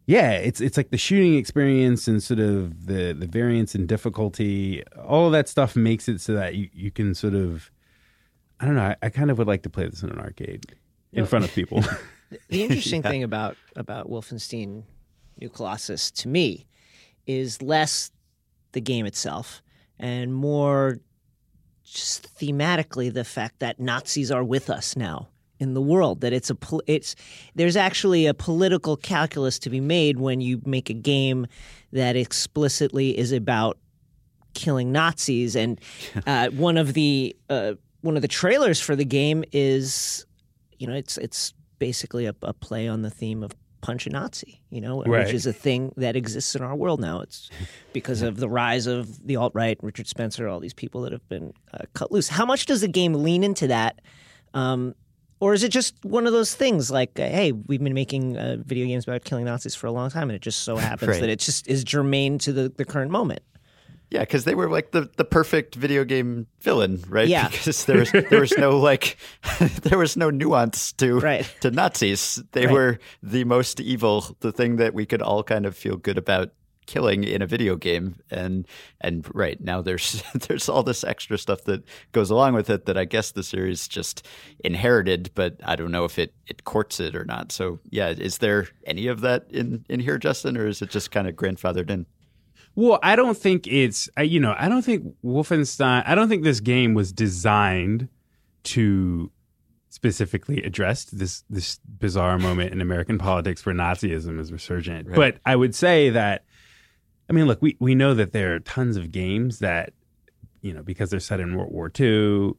yeah, it's it's like the shooting experience and sort of the the variance and difficulty. All of that stuff makes it so that you, you can sort of I don't know. I, I kind of would like to play this in an arcade in front of people. The interesting thing about about Wolfenstein New Colossus to me is less the game itself and more just thematically the fact that Nazis are with us now in the world that it's a it's there's actually a political calculus to be made when you make a game that explicitly is about killing Nazis and uh, one of the uh, one of the trailers for the game is you know it's it's basically a, a play on the theme of punch a Nazi, you know, Right. which is a thing that exists in our world now. It's because of the rise of the alt right, Richard Spencer, all these people that have been uh, cut loose. How much does the game lean into that? Um, or is it just one of those things like, uh, hey, we've been making uh, video games about killing Nazis for a long time, and it just so happens Right. that it just is germane to the, the current moment? Yeah, because they were like the, the perfect video game villain, right? Yeah. Because there was there was no like there was no nuance to Right. to Nazis. They Right. were the most evil, the thing that we could all kind of feel good about killing in a video game. And and right now there's there's all this extra stuff that goes along with it that I guess the series just inherited, but I don't know if it it courts it or not. So yeah, is there any of that in in here, Justin, or is it just kind of grandfathered in? Well, I don't think it's you know I don't think Wolfenstein. I don't think this game was designed to specifically address this this bizarre moment in American politics where Nazism is resurgent. But I would say that I mean, look, we we know that there are tons of games that you know because they're set in World War II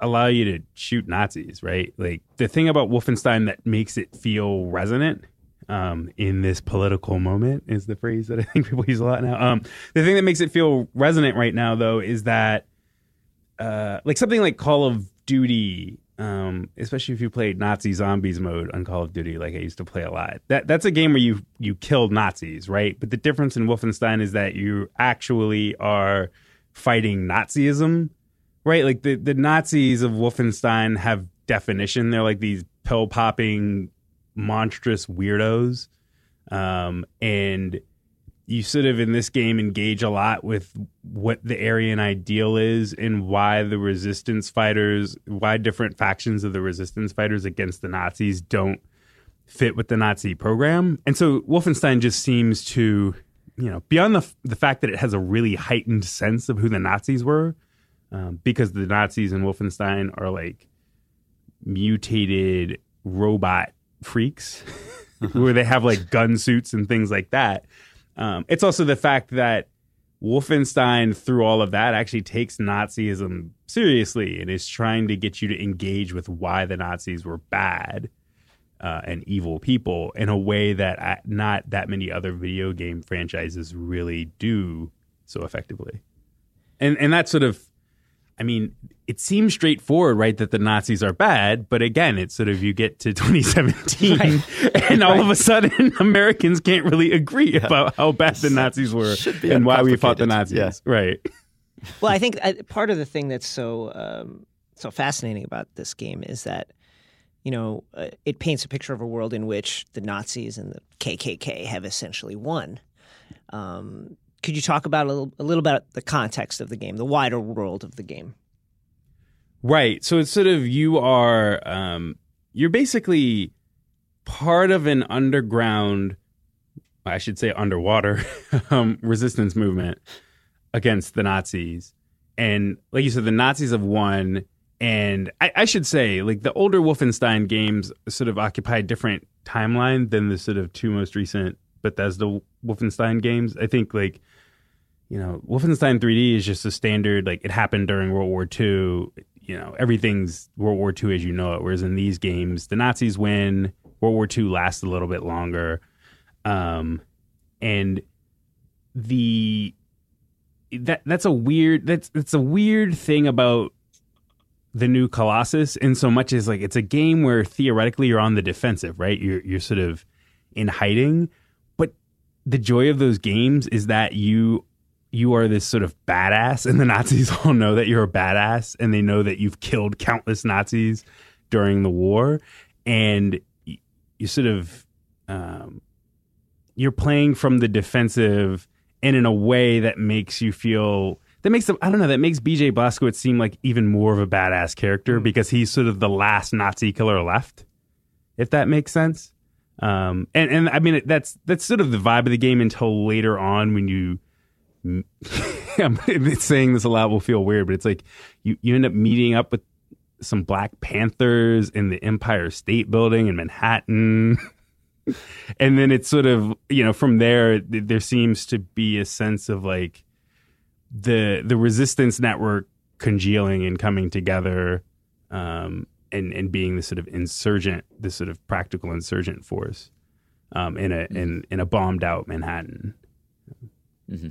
allow you to shoot Nazis, right? Like the thing about Wolfenstein that makes it feel resonant um, in this political moment is the phrase that I think people use a lot now. Um, the thing that makes it feel resonant right now, though, is that uh, like something like Call of Duty, um, especially if you played Nazi zombies mode on Call of Duty, like I used to play a lot. That that's a game where you you killed Nazis, right? But the difference in Wolfenstein is that you actually are fighting Nazism, right? Like the the Nazis of Wolfenstein have definition. They're like these pill popping monstrous weirdos, um, and you sort of in this game engage a lot with what the Aryan ideal is and why the resistance fighters, why different factions of the resistance fighters against the Nazis don't fit with the Nazi program. And so Wolfenstein just seems to, you know, beyond the the fact that it has a really heightened sense of who the Nazis were, um, because the Nazis in Wolfenstein are like mutated robot freaks where they have like gun suits and things like that. Um, it's also the fact that Wolfenstein, through all of that, actually takes Nazism seriously and is trying to get you to engage with why the Nazis were bad uh, and evil people in a way that I, not that many other video game franchises really do so effectively. And and that sort of, I mean, it seems straightforward, right, that the Nazis are bad, but again, it's sort of you get to 2017, and all of a sudden, Americans can't really agree about how bad the Nazis were and why we fought the Nazis. Yeah. right? Well, I think uh, part of the thing that's so um, so fascinating about this game is that you know uh, it paints a picture of a world in which the Nazis and the KKK have essentially won. Um, could you talk about a little, a little about the context of the game, the wider world of the game? Right. So it's sort of you are um you're basically part of an underground I should say underwater um resistance movement against the Nazis. And like you said, the Nazis have won. And I, I should say, like the older Wolfenstein games sort of occupy a different timeline than the sort of two most recent Bethesda Wolfenstein games. I think like you know, Wolfenstein 3D is just a standard, like it happened during World War II. You know, everything's World War II as you know it. Whereas in these games, the Nazis win, World War II lasts a little bit longer. Um, and the that that's a weird that's that's a weird thing about the new Colossus in so much as like it's a game where theoretically you're on the defensive, right? You're you're sort of in hiding, but the joy of those games is that you you are this sort of badass and the Nazis all know that you're a badass and they know that you've killed countless Nazis during the war and you sort of um you're playing from the defensive and in a way that makes you feel that makes them I don't know that makes BJ Blazkowicz seem like even more of a badass character because he's sort of the last Nazi killer left, if that makes sense. Um, and and I mean that's that's sort of the vibe of the game until later on when you. Saying this a lot will feel weird, but it's like you, you end up meeting up with some Black Panthers in the Empire State Building in Manhattan. and then it's sort of, you know, from there, there seems to be a sense of like the the resistance network congealing and coming together um, and, and being the sort of insurgent, this sort of practical insurgent force um, in a in, in a bombed out Manhattan. Mm-hmm.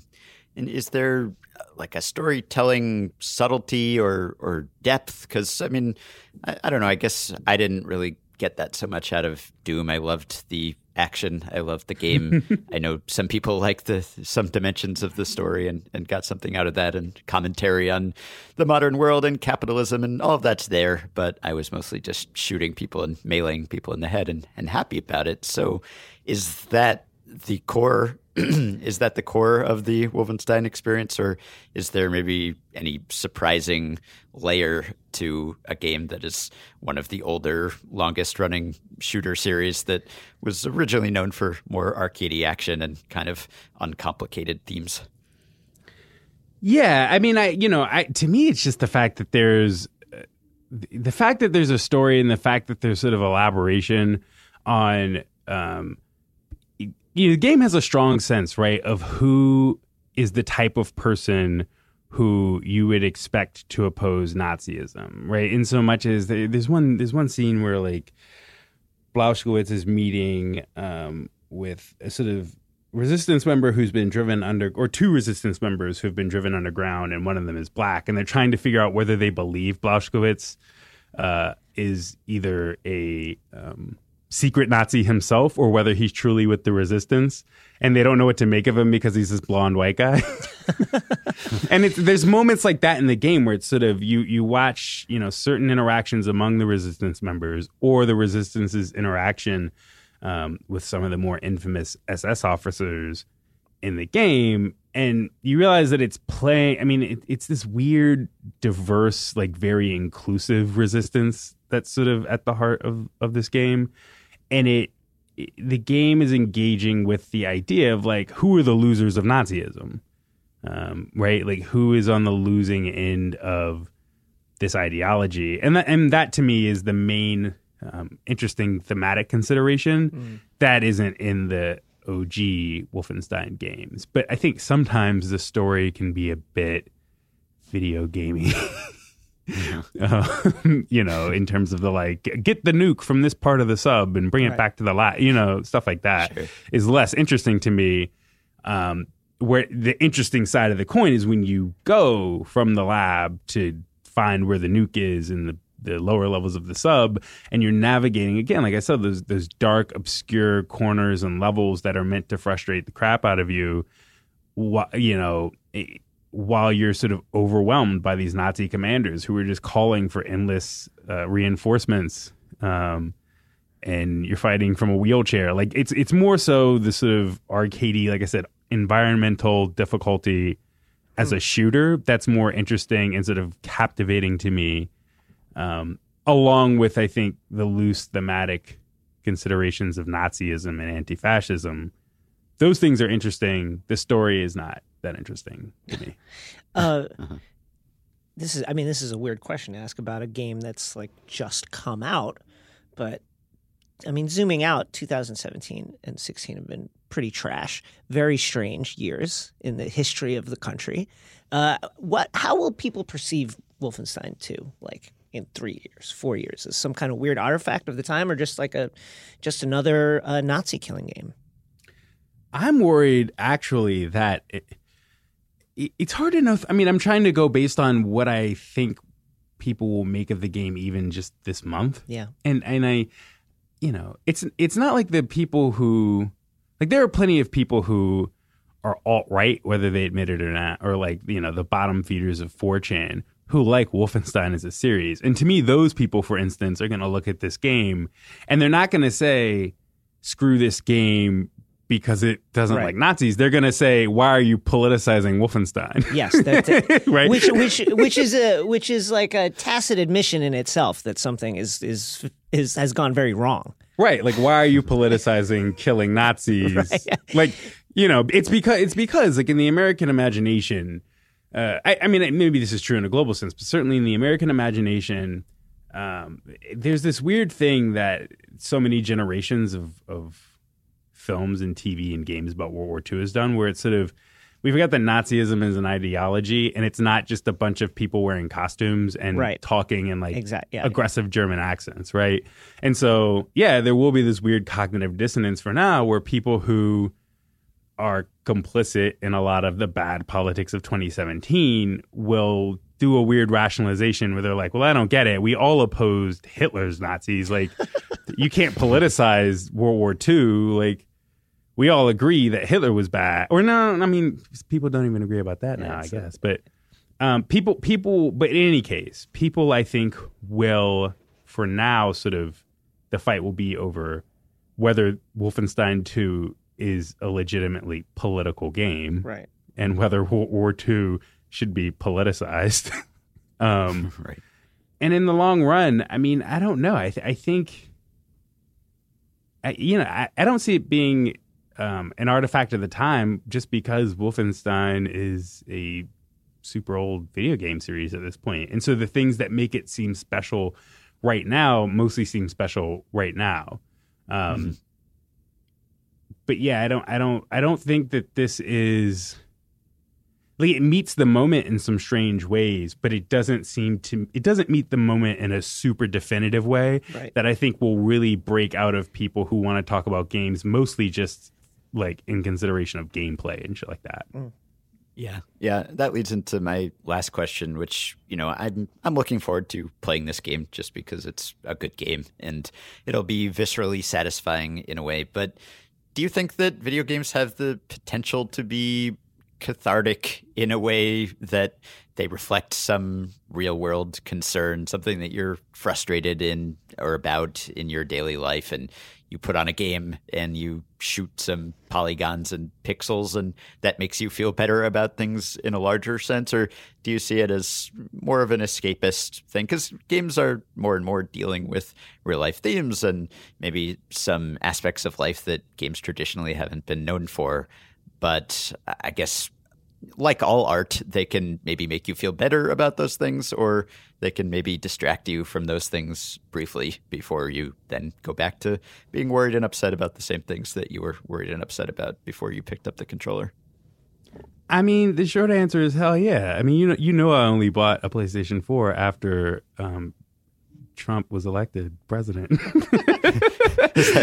And is there uh, like a storytelling subtlety or or depth? Because I mean, I, I, don't know. I guess I didn't really get that so much out of Doom. I loved the action. I loved the game. I know some people like the some dimensions of the story and and got something out of that and commentary on the modern world and capitalism and all of that's there. But I was mostly just shooting people and mailing people in the head and and happy about it. So, is that the core is that the core of the Wolfenstein experience, or is there maybe any surprising layer to a game that is one of the older, longest running shooter series that was originally known for more arcadey action and kind of uncomplicated themes? Yeah, I mean, I you know, I to me, it's just the fact that there's the fact that there's a story and the fact that there's sort of elaboration on um, you know, the game has a strong sense, right, of who is the type of person who you would expect to oppose Nazism, right? In so much as there's one there's one scene where like Blazkowicz is meeting um, with a sort of resistance member who's been driven under, or two resistance members who've been driven underground, and one of them is black, and they're trying to figure out whether they believe Blazkowicz uh, is either a um, secret Nazi himself or whether he's truly with the resistance. And they don't know what to make of him because he's this blonde white guy. and there's moments like that in the game where it's sort of you you watch you know certain interactions among the resistance members or the resistance's interaction um, with some of the more infamous SS officers in the game, and you realize that it's playing. I mean, it, it's this weird, diverse, like very inclusive resistance that's sort of at the heart of of this game and it the game is engaging with the idea of like who are the losers of Nazism, um, right? Like who is on the losing end of this ideology, and that and that to me is the main um, interesting thematic consideration mm. that isn't in the OG Wolfenstein games. But I think sometimes the story can be a bit video gamey. uh, you know, in terms of the like, get the nuke from this part of the sub and bring it back to the lab, you know, stuff like that sure. is less interesting to me. Um, where the interesting side of the coin is when you go from the lab to find where the nuke is in the the lower levels of the sub and you're navigating again like i said those those dark obscure corners and levels that are meant to frustrate the crap out of you you know while you're sort of overwhelmed by these Nazi commanders who are just calling for endless uh, reinforcements, um, and you're fighting from a wheelchair. Like it's it's more so the sort of arcadey, like I said, environmental difficulty as a shooter that's more interesting and sort of captivating to me. Um, along with I think the loose thematic considerations of Nazism and anti-fascism, those things are interesting. The story is not that interesting to me. uh, uh-huh. This is, I mean, this is a weird question to ask about a game that's like just come out, but I mean, zooming out, 2017 and 16 have been pretty trash, very strange years in the history of the country. Uh, what? How will people perceive Wolfenstein 2? Like in three years, four years? Is some kind of weird artifact of the time, or just like a, just another uh, Nazi killing game? I'm worried actually that. It, it's hard to know. I mean, I'm trying to go based on what I think people will make of the game, even just this month. Yeah, and and I, you know, it's it's not like the people who like there are plenty of people who are alt right, whether they admit it or not, or like you know the bottom feeders of 4chan who like Wolfenstein as a series. And to me, those people, for instance, are going to look at this game and they're not going to say, "Screw this game." Because it doesn't Right. like Nazis, they're going to say, "Why are you politicizing Wolfenstein?" Yes, that's it. Right. Which which which is a which is like a tacit admission in itself that something is is is has gone very wrong. Right. Like, why are you politicizing killing Nazis? Like, you know, it's because it's because like in the American imagination, uh, I, I mean, maybe this is true in a global sense, but certainly in the American imagination, um, there's this weird thing that so many generations of of films and TV and games about World War II has done, where it's sort of we forgot that Nazism is an ideology, and it's not just a bunch of people wearing costumes and Right. talking in like yeah. aggressive German accents, right? And so, yeah, there will be this weird cognitive dissonance for now, where people who are complicit in a lot of the bad politics of 2017 will do a weird rationalization where they're like, well, I don't get it. We all opposed Hitler's Nazis. Like, you can't politicize World War II. Like, we all agree that Hitler was bad. Or no, I mean, people don't even agree about that now, I guess. But um, people, people, but in any case, people, I think, will, for now, sort of, the fight will be over whether Wolfenstein 2 is a legitimately political game Right. and whether World War II should be politicized. um, Right. and in the long run, I mean, I don't know. I, th- I think, I, you know, I, I don't see it being um, an artifact of the time just because Wolfenstein is a super old video game series at this point. And so the things that make it seem special right now mostly seem special right now. Um, But yeah, I don't, I don't, I don't think that this is like it meets the moment in some strange ways, but it doesn't seem to it doesn't meet the moment in a super definitive way Right. that I think will really break out of people who want to talk about games mostly just like in consideration of gameplay and shit like that. Mm. Yeah. Yeah, that leads into my last question, which, you know, I'm I'm looking forward to playing this game just because it's a good game and it'll be viscerally satisfying in a way. But do you think that video games have the potential to be cathartic in a way that they reflect some real world concern, something that you're frustrated in or about in your daily life and you put on a game and you shoot some polygons and pixels and that makes you feel better about things in a larger sense? Or do you see it as more of an escapist thing? Cuz games are more and more dealing with real life themes and maybe some aspects of life that games traditionally haven't been known for. But I guess like all art, they can maybe make you feel better about those things, or they can maybe distract you from those things briefly before you then go back to being worried and upset about the same things that you were worried and upset about before you picked up the controller. I mean, the short answer is hell yeah. I mean, you know, you know, I only bought a PlayStation 4 after um, Trump was elected president.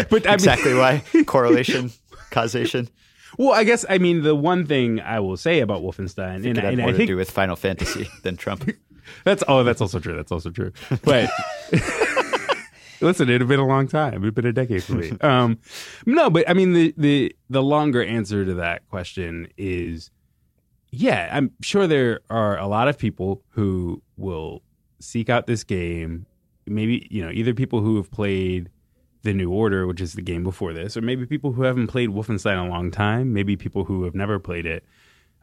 but I mean, Exactly why correlation, causation. Well, I guess I mean the one thing I will say about Wolfenstein, and, and more I to do with Final Fantasy than Trump. That's oh, that's also true. That's also true. But listen, it had been a long time. It had been a decade for me. Um, no, but I mean the the the longer answer to that question is, yeah, I'm sure there are a lot of people who will seek out this game. Maybe you know either people who have played the New Order, which is the game before this, or maybe people who haven't played Wolfenstein in a long time. Maybe people who have never played it.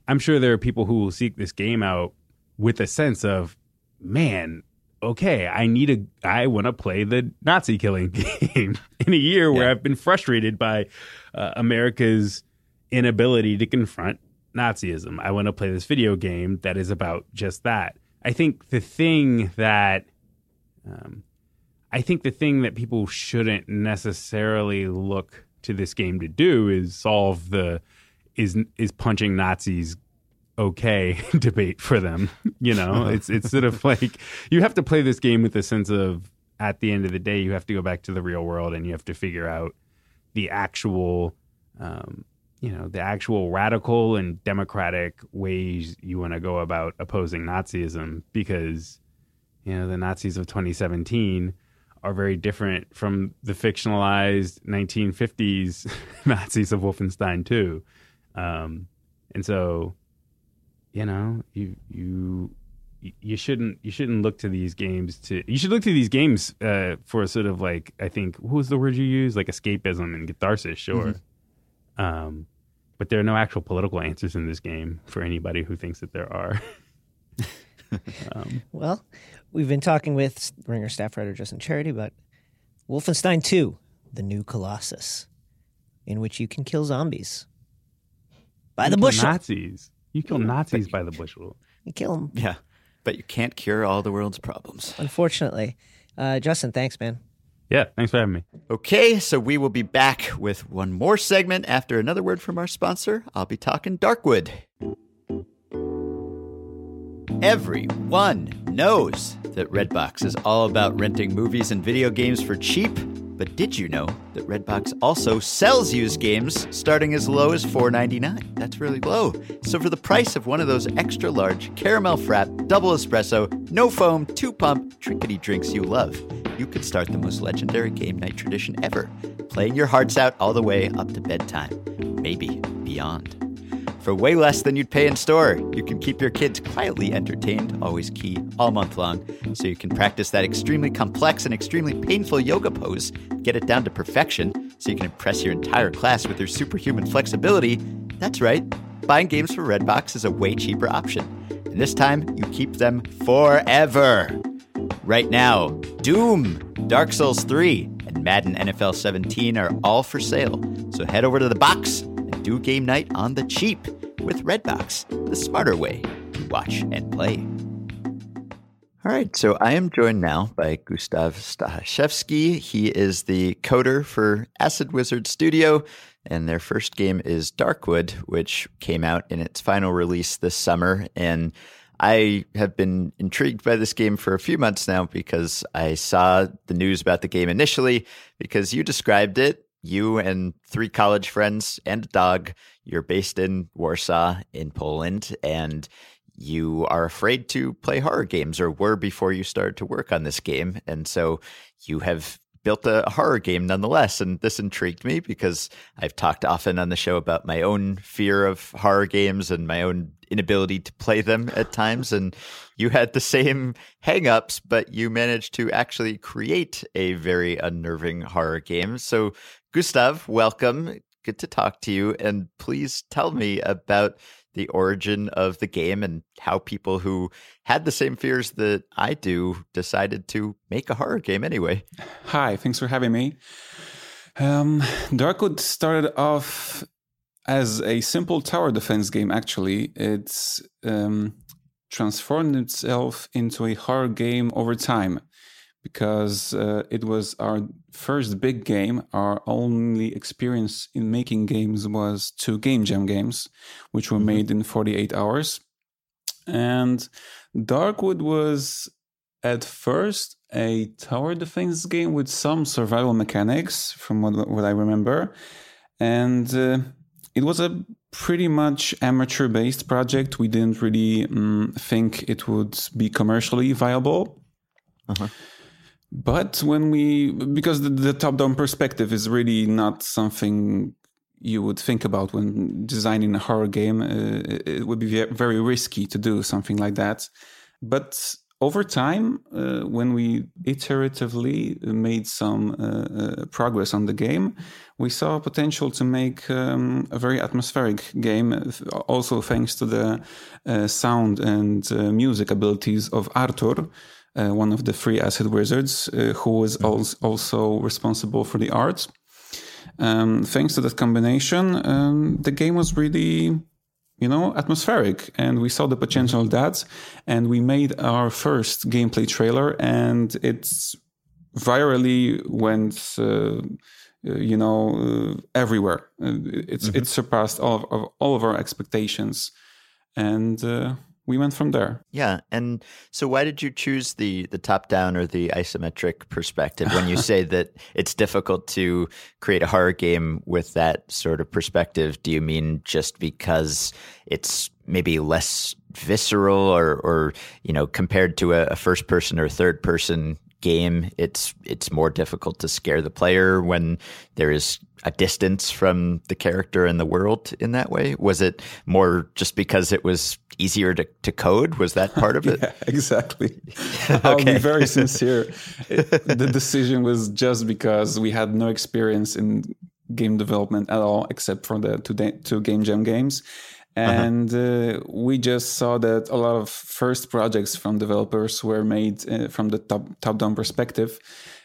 I'm sure there are people who will seek this game out with a sense of, man, okay, I need a, I want to play the Nazi killing game in a year where Yeah. I've been frustrated by uh, America's inability to confront Nazism. I want to play this video game that is about just that. I think the thing that, um, I think the thing that people shouldn't necessarily look to this game to do is solve the is is punching Nazis okay debate for them. You know, it's it's sort of like you have to play this game with a sense of at the end of the day you have to go back to the real world and you have to figure out the actual um, you know the actual radical and democratic ways you want to go about opposing Nazism because you know the Nazis of 2017 are very different from the fictionalized 1950s Nazis of Wolfenstein 2. Um, and so, you know, you you you shouldn't you shouldn't look to these games to you should look to these games uh, for sort of like I think what was the word you used like escapism and catharsis. Sure, Um, but there are no actual political answers in this game for anybody who thinks that there are. Well, we've been talking with Ringer staff writer Justin Charity about Wolfenstein 2, The New Colossus, in which you can kill zombies by the You kill bushel. Nazis. You kill Nazis by the bushel. You kill them, Yeah. But you can't cure all the world's problems. unfortunately. Uh, Justin, thanks, man. Yeah, thanks for having me. Okay, so we will be back with one more segment after another word from our sponsor. I'll be talking Darkwood. Everyone knows that Redbox is all about renting movies and video games for cheap. But did you know that Redbox also sells used games starting as low as $4.99? That's really low. So for the price of one of those extra large caramel frap, double espresso, no foam, two pump, trinkety drinks you love, you could start the most legendary game night tradition ever, playing your hearts out all the way up to bedtime, maybe beyond. For way less than you'd pay in store, you can keep your kids quietly entertained, always key, all month long, so you can practice that extremely complex and extremely painful yoga pose, get it down to perfection, so you can impress your entire class with your superhuman flexibility. That's right, buying games for Redbox is a way cheaper option. And this time, you keep them forever. Right now, Doom, Dark Souls 3, and Madden NFL 17 are all for sale. So head over to the box and do game night on the cheap with Redbox, the smarter way to watch and play. All right, so I am joined now by Gustav Stachewski. He is the coder for Acid Wizard Studio, and their first game is Darkwood, which came out in its final release this summer. And I have been intrigued by this game for a few months now because I saw the news about the game initially because you described it. You and three college friends and a dog. You're based in Warsaw, in Poland, and you are afraid to play horror games or were before you started to work on this game. And so you have built a horror game nonetheless. And this intrigued me because I've talked often on the show about my own fear of horror games and my own inability to play them at times. And you had the same hangups, but you managed to actually create a very unnerving horror game. So, Gustav, welcome. Good to talk to you. And please tell me about the origin of the game and how people who had the same fears that I do decided to make a horror game anyway. Hi, thanks for having me. Um, Darkwood started off as a simple tower defense game, actually. It's um, transformed itself into a horror game over time because uh, it was our first big game. Our only experience in making games was two Game Jam games, which were made in 48 hours. And Darkwood was at first a tower defense game with some survival mechanics, from what, what I remember. And uh, it was a pretty much amateur based project. We didn't really um, think it would be commercially viable. But when we, because the, the top down perspective is really not something you would think about when designing a horror game. Uh, it, would be very risky to do something like that. But over time, uh, when we iteratively made some uh, uh, progress on the game, we saw potential to make um, a very atmospheric game, uh, also thanks to the uh, sound and music abilities of Arthur. Uh, one of the three acid wizards, uh, who was als- also responsible for the art. Um, thanks to that combination, um, the game was really, you know, atmospheric, and we saw the potential of that. And we made our first gameplay trailer, and it's virally went, uh, you know, uh, everywhere. Uh, it's it surpassed all of, of all of our expectations, and uh, we went from there. Yeah, and so why did you choose the the top down or the isometric perspective when you say that it's difficult to create a horror game with that sort of perspective? Do you mean just because it's maybe less visceral or or you know compared to a, a first person or third person game it's it's more difficult to scare the player when there is a distance from the character and the world in that way was it more just because it was easier to, to code was that part of it Yeah, exactly. I'll Okay. be very sincere. It- the decision was just because we had no experience in game development at all, except for the two, two game jam games. And uh, we just saw that a lot of first projects from developers were made uh, from the top top down perspective,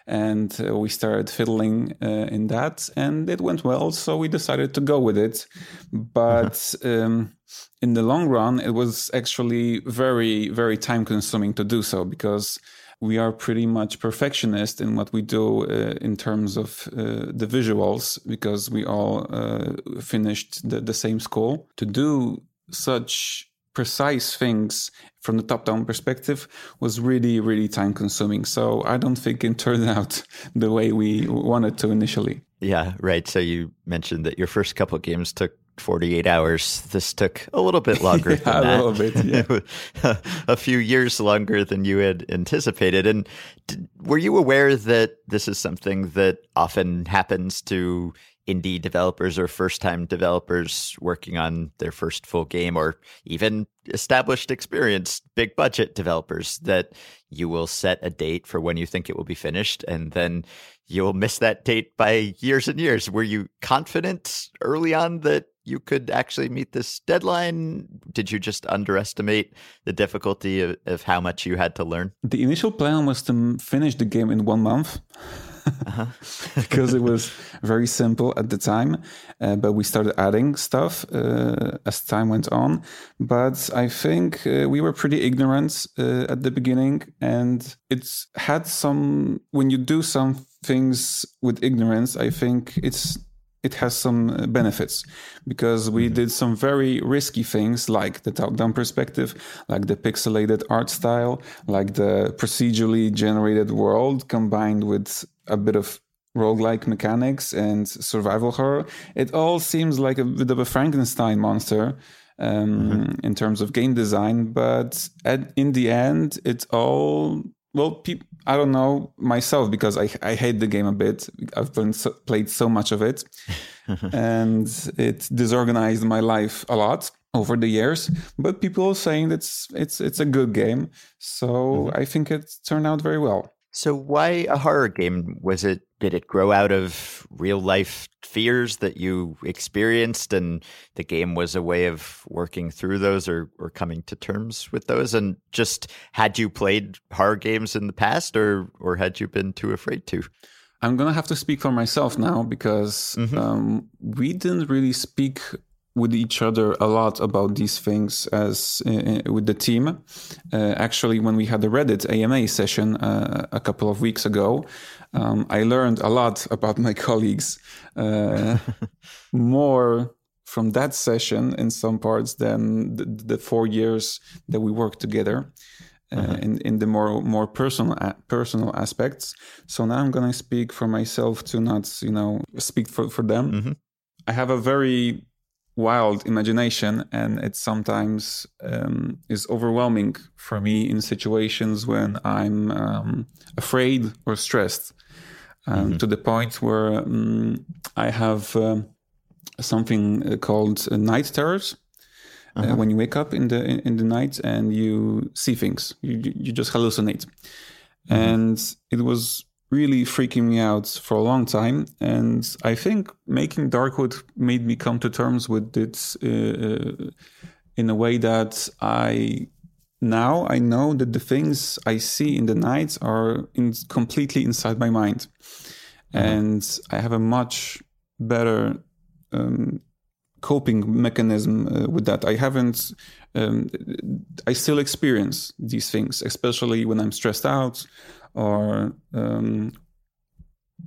and uh, we started fiddling uh, in that, and it went well. So we decided to go with it, but. Um, in the long run, it was actually very, very time consuming to do so because we are pretty much perfectionist in what we do uh, in terms of uh, the visuals because we all uh, finished the, the same school. To do such precise things from the top down perspective was really, really time consuming. So I don't think it turned out the way we wanted to initially. Yeah, right. So you mentioned that your first couple of games took 48 hours. This took a little bit longer yeah, than that. A little bit, yeah. a few years longer than you had anticipated. And did, were you aware that this is something that often happens to indie developers or first time developers working on their first full game or even established experienced big budget developers that you will set a date for when you think it will be finished and then you'll miss that date by years and years were you confident early on that you could actually meet this deadline did you just underestimate the difficulty of, of how much you had to learn the initial plan was to finish the game in one month uh-huh. because it was very simple at the time. Uh, but we started adding stuff uh, as time went on. But I think uh, we were pretty ignorant uh, at the beginning, and it's had some. When you do some things with ignorance, I think it's it has some uh, benefits because we mm-hmm. did some very risky things like the top down perspective, like the pixelated art style, like the procedurally generated world combined with a bit of roguelike mechanics and survival horror. It all seems like a bit of a Frankenstein monster. Um, mm-hmm. In terms of game design, but at, in the end, it's all well, pe- I don't know myself because I, I hate the game a bit. I've been so, played so much of it, and it disorganized my life a lot over the years. But people are saying it's it's it's a good game, so mm-hmm. I think it turned out very well. So why a horror game? Was it did it grow out of real life fears that you experienced and the game was a way of working through those or, or coming to terms with those? And just had you played horror games in the past or or had you been too afraid to? I'm gonna have to speak for myself now because mm-hmm. um, we didn't really speak with each other a lot about these things as uh, with the team. Uh, actually, when we had the Reddit AMA session uh, a couple of weeks ago, um, I learned a lot about my colleagues, uh, more from that session in some parts than the, the four years that we worked together. Uh, uh-huh. in in the more more personal personal aspects. So now I'm gonna speak for myself to not you know speak for for them. Mm-hmm. I have a very wild imagination and it sometimes um, is overwhelming for me in situations when i'm um, afraid or stressed um, mm-hmm. to the point where um, i have uh, something called uh, night terrors uh, uh-huh. uh, when you wake up in the in, in, the night and you see things you, you just hallucinate mm-hmm. and it was really freaking me out for a long time. And I think making Darkwood made me come to terms with it uh, in a way that I now I know that the things I see in the night are in, completely inside my mind. Mm-hmm. And I have a much better um, coping mechanism uh, with that. I haven't, um, I still experience these things, especially when I'm stressed out or um,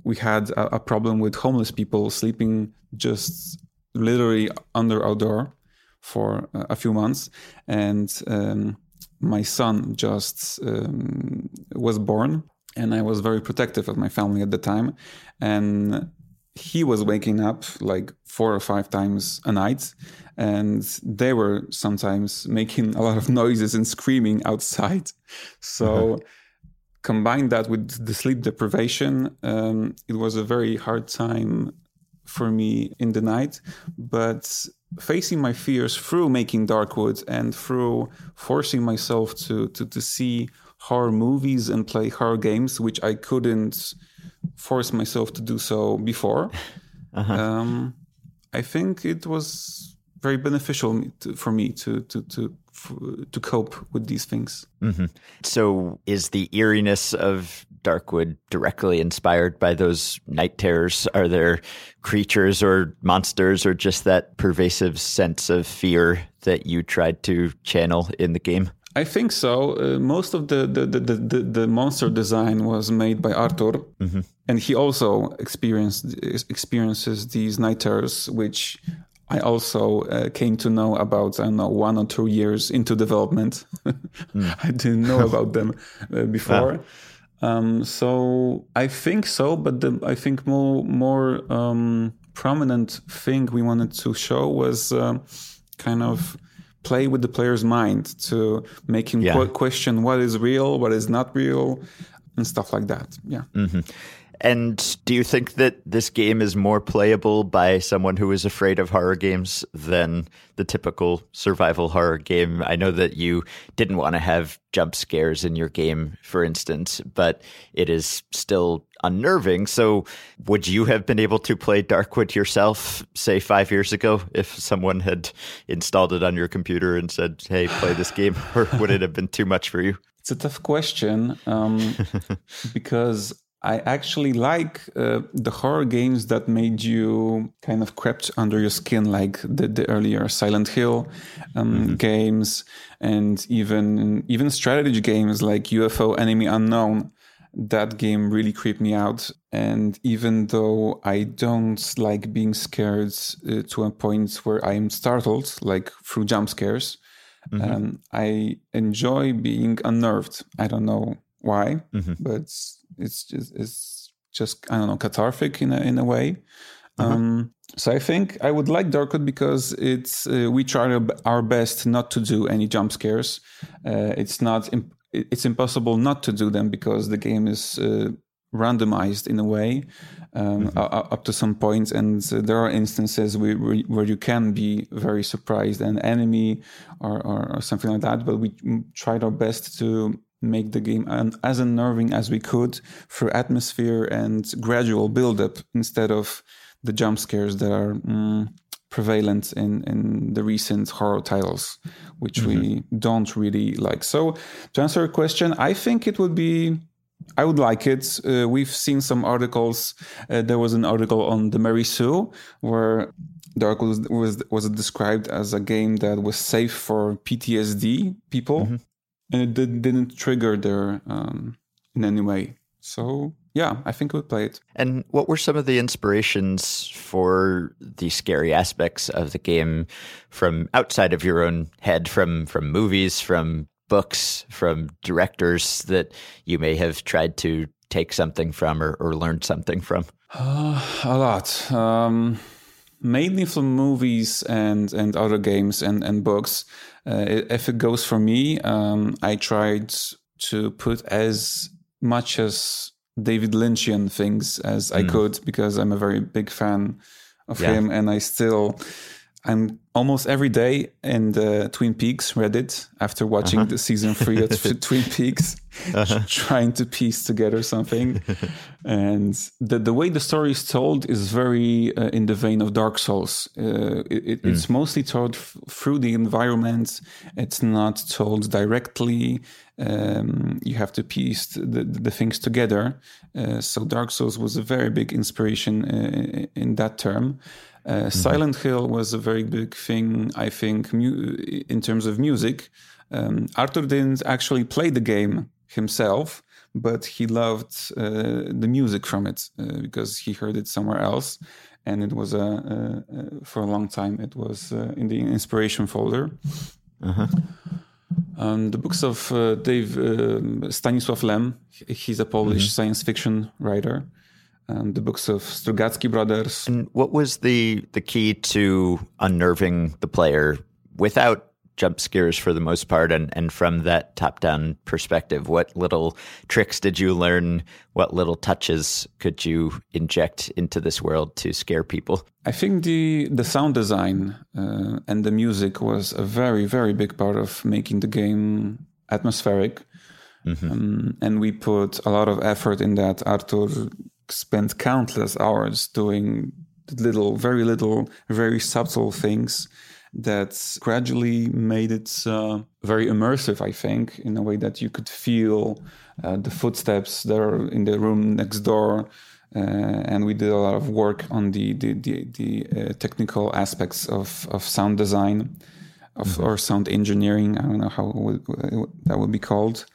we had a, a, problem with homeless people sleeping just literally under our door for a few months. And um, my son just um, was born and i was very protective of my family at the time. And he was waking up like four or five times a night. And they were sometimes making a lot of noises and screaming outside. So combine that with the sleep deprivation, um, it was a very hard time for me in the night. But facing my fears through making Darkwood and through forcing myself to, to, to see horror movies and play horror games, which I couldn't force myself to do so before. um, I think it was very beneficial to, for me to to to to cope with these things. Mm-hmm. So, is the eeriness of Darkwood directly inspired by those night terrors? Are there creatures or monsters, or just that pervasive sense of fear that you tried to channel in the game? I think so. Uh, most of the the, the, the, the, monster design was made by Artur, mm-hmm. and he also experienced experiences these night terrors, which I also uh, came to know about. I don't know one or two years into development. mm. I didn't know about them uh, before. Um, so I think so, but the, I think more more um, prominent thing we wanted to show was uh, kind of play with the player's mind to make him yeah. qu- question what is real, what is not real, and stuff like that. Yeah. Mm-hmm. And do you think that this game is more playable by someone who is afraid of horror games than the typical survival horror game? I know that you didn't want to have jump scares in your game, for instance, but it is still unnerving. So, would you have been able to play Darkwood yourself, say five years ago, if someone had installed it on your computer and said, hey, play this game? Or would it have been too much for you? It's a tough question um, because I actually like uh, the horror games that made you kind of crept under your skin, like the, the earlier Silent Hill um, mm-hmm. games, and even even strategy games like UFO Enemy Unknown. That game really creeped me out, and even though I don't like being scared uh, to a point where I am startled, like through jump scares, mm-hmm. um, I enjoy being unnerved. I don't know why, mm-hmm. but it's just it's just I don't know cathartic in a in a way. Uh-huh. Um, so I think I would like Darkwood because it's uh, we try our best not to do any jump scares. Uh, it's not imp- it's impossible not to do them because the game is uh, randomized in a way um, mm-hmm. up to some points, point, and uh, there are instances where, where you can be very surprised an enemy or, or, or something like that. But we tried our best to make the game as unnerving as we could through atmosphere and gradual build-up instead of the jump scares that are mm, prevalent in, in the recent horror titles, which mm-hmm. we don't really like. So, to answer your question, I think it would be. I would like it. Uh, we've seen some articles. Uh, there was an article on the Mary Sue where Dark was, was was described as a game that was safe for PTSD people. Mm-hmm and it did, didn't trigger their um, in any way. So yeah, I think we play it. And what were some of the inspirations for the scary aspects of the game from outside of your own head, from from movies, from books, from directors that you may have tried to take something from or, or learn something from? Uh, a lot. Um, mainly from movies and, and other games and, and books. Uh, if it goes for me, um, I tried to put as much as David Lynchian things as mm. I could because I'm a very big fan of yeah. him, and I still I'm almost every day in the Twin Peaks Reddit after watching uh-huh. the season three of Twin Peaks, uh-huh. trying to piece together something. and the the way the story is told is very uh, in the vein of Dark Souls. Uh, it, mm. It's mostly told f- through the environment. It's not told directly. Um, you have to piece the, the things together. Uh, so Dark Souls was a very big inspiration uh, in that term. Uh, mm-hmm. Silent Hill was a very big thing, I think, mu- in terms of music. Um, Artur didn't actually play the game himself, but he loved uh, the music from it uh, because he heard it somewhere else. And it was a, for a long time, it was uh, in the inspiration folder. Uh-huh. Um, the books of uh, Dave um, Stanisław Lem, he's a Polish mm-hmm. science fiction writer and the books of Strugatsky brothers. And what was the the key to unnerving the player without jump scares for the most part and, and from that top down perspective? What little tricks did you learn? What little touches could you inject into this world to scare people? I think the the sound design uh, and the music was a very very big part of making the game atmospheric. Mm-hmm. Um, and we put a lot of effort in that. Artur spent countless hours doing little, very little, very subtle things that gradually made it uh, very immersive, I think, in a way that you could feel uh, the footsteps that are in the room next door. Uh, and we did a lot of work on the the, the, the uh, technical aspects of, of sound design of, mm-hmm. or sound engineering. I don't know how that would be called.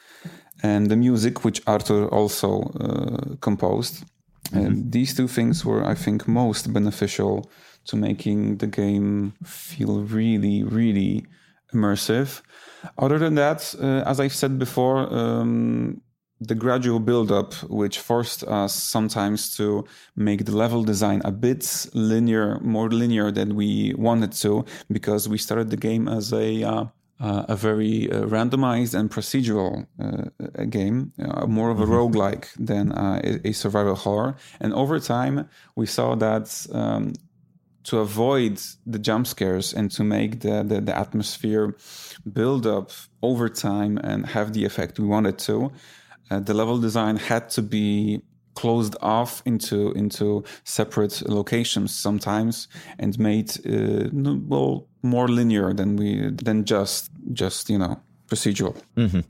And the music, which Artur also uh, composed. Mm-hmm. And these two things were, I think, most beneficial to making the game feel really, really immersive. Other than that, uh, as I've said before, um, the gradual build-up, which forced us sometimes to make the level design a bit linear, more linear than we wanted to, because we started the game as a uh, uh, a very uh, randomized and procedural uh, game, uh, more of a mm-hmm. roguelike than uh, a, a, survival horror. And over time, we saw that um, to avoid the jump scares and to make the, the, the, atmosphere build up over time and have the effect we wanted to, uh, the level design had to be closed off into into separate locations sometimes and made uh, well more linear than we than just just you know procedural. Mm-hmm.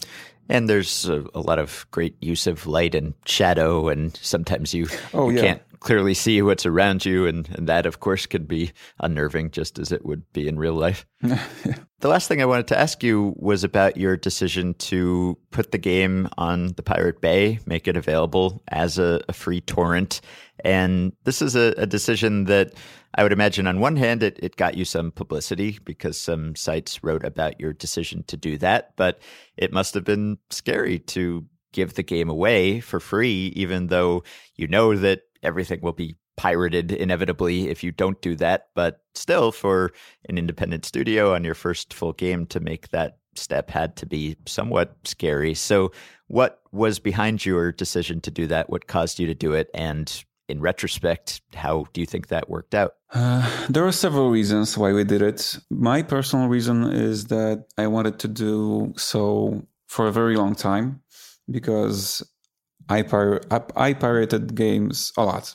And there's a, a, lot of great use of light and shadow, and sometimes you, oh, you yeah. can't clearly see what's around you. And, and that, of course, could be unnerving just as it would be in real life. The last thing I wanted to ask you was about your decision to put the game on the Pirate Bay, make it available as a, a free torrent. And this is a, a, decision that I would imagine, on one hand, it, it got you some publicity because some sites wrote about your decision to do that. But it must have been scary to give the game away for free, even though you know that everything will be pirated inevitably if you don't do that. But still, for an independent studio on your first full game to make that step had to be somewhat scary. So, what was behind your decision to do that? What caused you to do it? And in retrospect, how do you think that worked out? Uh, there are several reasons why we did it. My personal reason is that I wanted to do so for a very long time because I, pir- I, I pirated games a lot.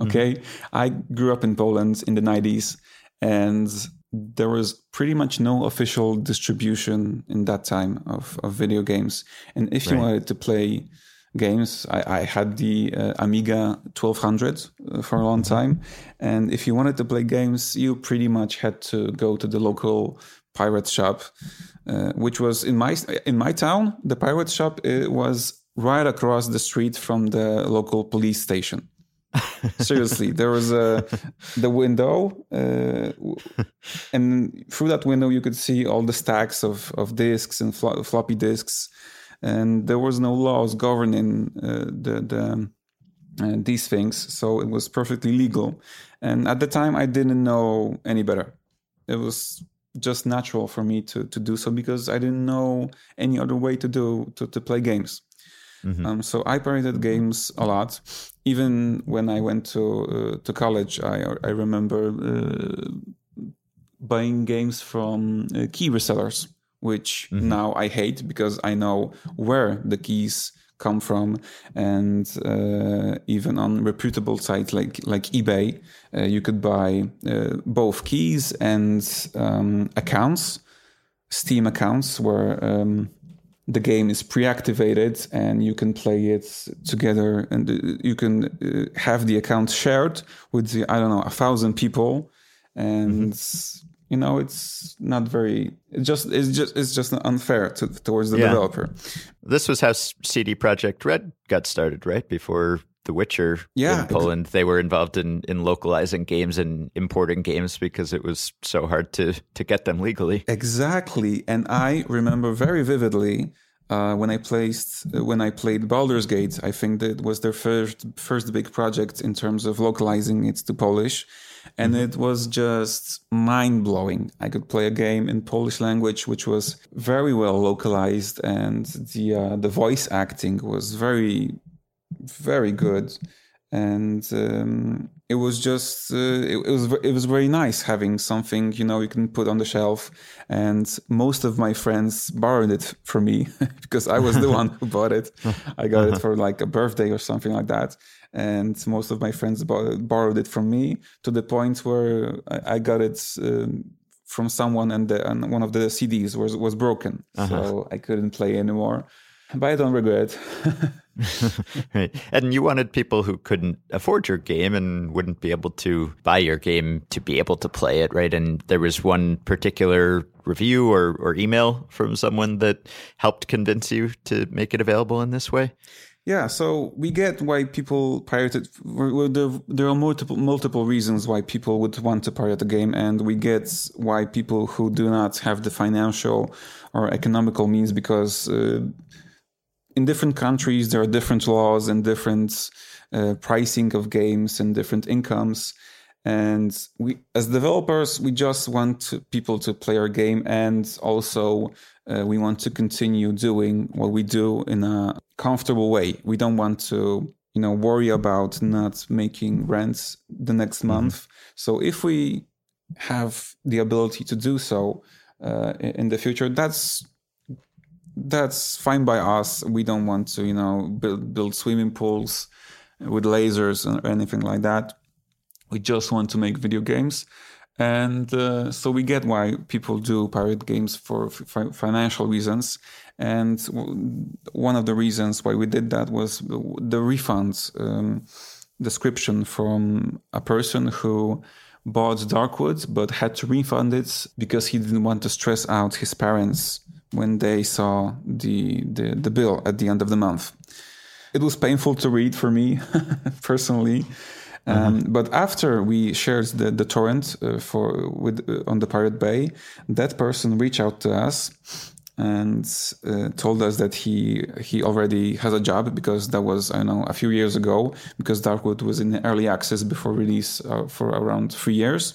Okay. Mm-hmm. I grew up in Poland in the 90s and there was pretty much no official distribution in that time of, of video games. And if you wanted to play games, I, I had the uh, Amiga 1200 uh, for a long mm-hmm. time. And if you wanted to play games, you pretty much had to go to the local pirate shop, uh, which was in my in my town. The pirate shop was right across the street from the local police station. Seriously, there was a the window, uh, and through that window you could see all the stacks of of discs and flo- floppy disks, and there was no laws governing uh, the the uh, these things, so it was perfectly legal. And at the time, I didn't know any better. It was just natural for me to to do so because I didn't know any other way to do to, to play games. Mm-hmm. Um, so I pirated games a lot. Even when I went to uh, to college, I I remember uh, buying games from uh, key resellers, which mm-hmm. now I hate because I know where the keys come from, and uh, even on reputable sites like like eBay, uh, you could buy uh, both keys and um, accounts, Steam accounts, where um, the game is pre-activated and you can play it together and uh, you can uh, have the account shared with the, i don't know a thousand people and mm-hmm. you know it's not very it just it's just it's just unfair to, towards the yeah. developer this was how cd projekt red got started right before the Witcher yeah, in Poland, they were involved in, in localizing games and importing games because it was so hard to to get them legally. Exactly, and I remember very vividly uh, when I placed when I played Baldur's Gate. I think that was their first first big project in terms of localizing it to Polish, and mm-hmm. it was just mind blowing. I could play a game in Polish language, which was very well localized, and the uh, the voice acting was very very good. And um, it was just uh, it, it, was it was very nice having something you know you can put on the shelf. And most of my friends borrowed it from me because I was the one who bought it. I got it for like a birthday or something like that. And most of my friends borrowed it from me to the point where I, I got it um, from someone and, the, and, one of the CDs was was broken. Uh-huh. so I couldn't play anymore. But I don't regret right. And you wanted people who couldn't afford your game and wouldn't be able to buy your game to be able to play it, right? And there was one particular review or, or email from someone that helped convince you to make it available in this way? Yeah, so we get why people pirated. There are multiple multiple reasons why people would want to pirate a game, and we get why people who do not have the financial or economical means because uh, in different countries there are different laws and different uh, pricing of games and different incomes. And we as developers we just want people to play our game and also uh, we want to continue doing what we do in a comfortable way. We don't want to you know worry about not making rents the next mm-hmm. month. So if we have the ability to do so uh, in the future that's that's fine by us. We don't want to, you know, build, build swimming pools with lasers or anything like that. We just want to make video games. And uh, so we get why people do pirate games for financial reasons. And w- one of the reasons why we did that was the refunds um, description from a person who bought Darkwood but had to refund it because he didn't want to stress out his parents when they saw the, the, the bill at the end of the month. It was painful to read for me personally. Um, mm-hmm. But after we shared the, the torrent uh, for with uh, on the Pirate Bay, that person reached out to us and uh, told us that he he already has a job because that was I know a few years ago because Darkwood was in early access before release uh, for around three years,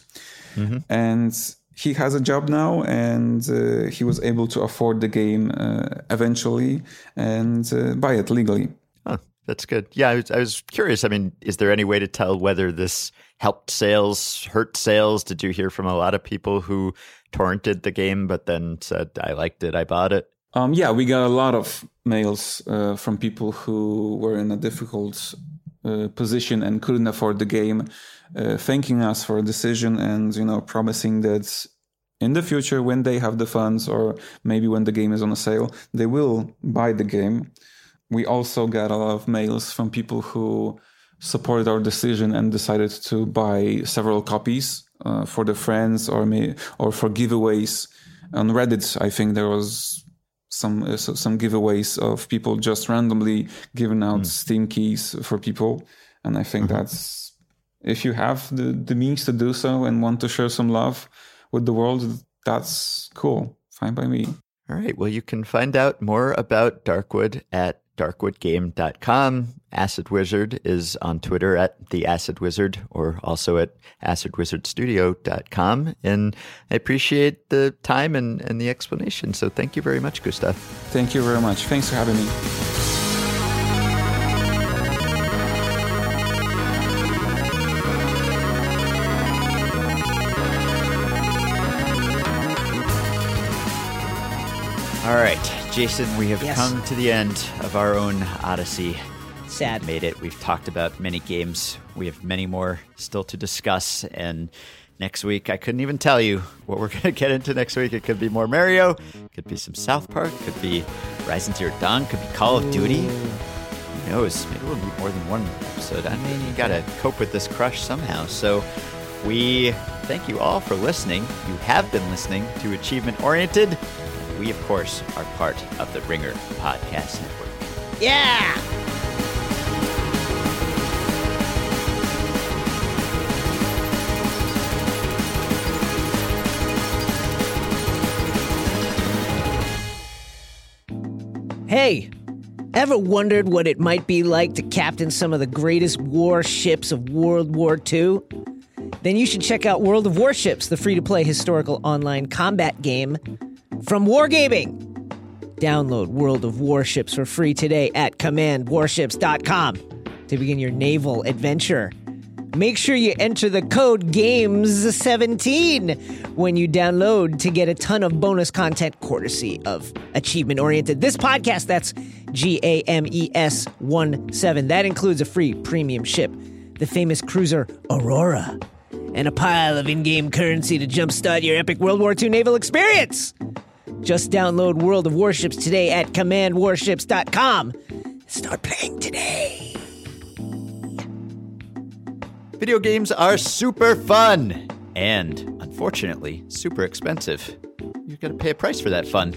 mm-hmm. and he has a job now and uh, he was able to afford the game uh, eventually and uh, buy it legally. Oh, that's good. Yeah, I was, I was, curious. I mean, is there any way to tell whether this helped sales, hurt sales? Did you hear from a lot of people who torrented the game but then said, I liked it, I bought it? Um, yeah, we got a lot of mails uh, from people who were in a difficult uh, position and couldn't afford the game uh, thanking us for a decision and you know promising that in the future when they have the funds or maybe when the game is on a sale they will buy the game we also got a lot of mails from people who supported our decision and decided to buy several copies uh, for their friends or may, or for giveaways on reddit i think there was some uh, some giveaways of people just randomly giving out mm. steam keys for people and i think mm-hmm. that's if you have the, the means to do so and want to share some love with the world, that's cool. Fine by me. All right. Well, you can find out more about Darkwood at darkwoodgame.com. Acid Wizard is on Twitter at the Acid Wizard or also at acidwizardstudio.com. And I appreciate the time and, and the explanation. So thank you very much, Gustav. Thank you very much. Thanks for having me. All right, Jason, we have yes. come to the end of our own Odyssey. Sad. We've made it. We've talked about many games. We have many more still to discuss. And next week, I couldn't even tell you what we're going to get into next week. It could be more Mario, could be some South Park, could be Horizon Zero Dawn, could be Call of Duty. Who knows? Maybe we'll need more than one episode. I mean, you got to cope with this crush somehow. So we thank you all for listening. You have been listening to Achievement Oriented we, of course, are part of the Ringer Podcast Network. Yeah! Hey, ever wondered what it might be like to captain some of the greatest warships of World War II? Then you should check out World of Warships, the free to play historical online combat game from Wargaming. Download World of Warships for free today at commandwarships.com. to begin your naval adventure. Make sure you enter the code GAMES17 when you download to get a ton of bonus content courtesy of Achievement Oriented. This podcast, that's G A M E S 1 7. That includes a free premium ship, the famous cruiser Aurora, and a pile of in game currency to jumpstart your epic World War II naval experience. Just download World of Warships today at commandwarships.com. Start playing today. Video games are super fun and, unfortunately, super expensive. You're going to pay a price for that fun.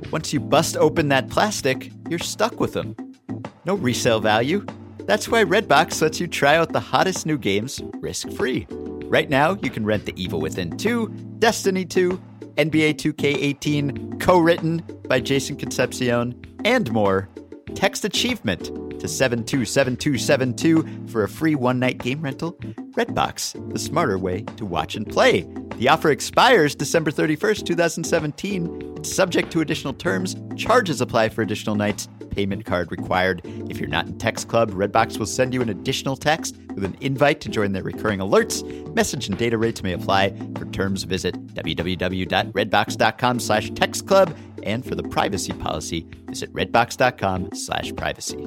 But once you bust open that plastic, you're stuck with them. No resale value. That's why Redbox lets you try out the hottest new games risk free. Right now, you can rent The Evil Within 2, Destiny 2, NBA 2K18, co written by Jason Concepcion, and more. Text Achievement to 727272 for a free one night game rental. Redbox, the smarter way to watch and play. The offer expires December 31st, 2017. It's subject to additional terms. Charges apply for additional nights. Payment card required. If you're not in Text Club, Redbox will send you an additional text with an invite to join their recurring alerts. Message and data rates may apply. For terms, visit www.redbox.com slash textclub. And for the privacy policy, visit redbox.com slash privacy.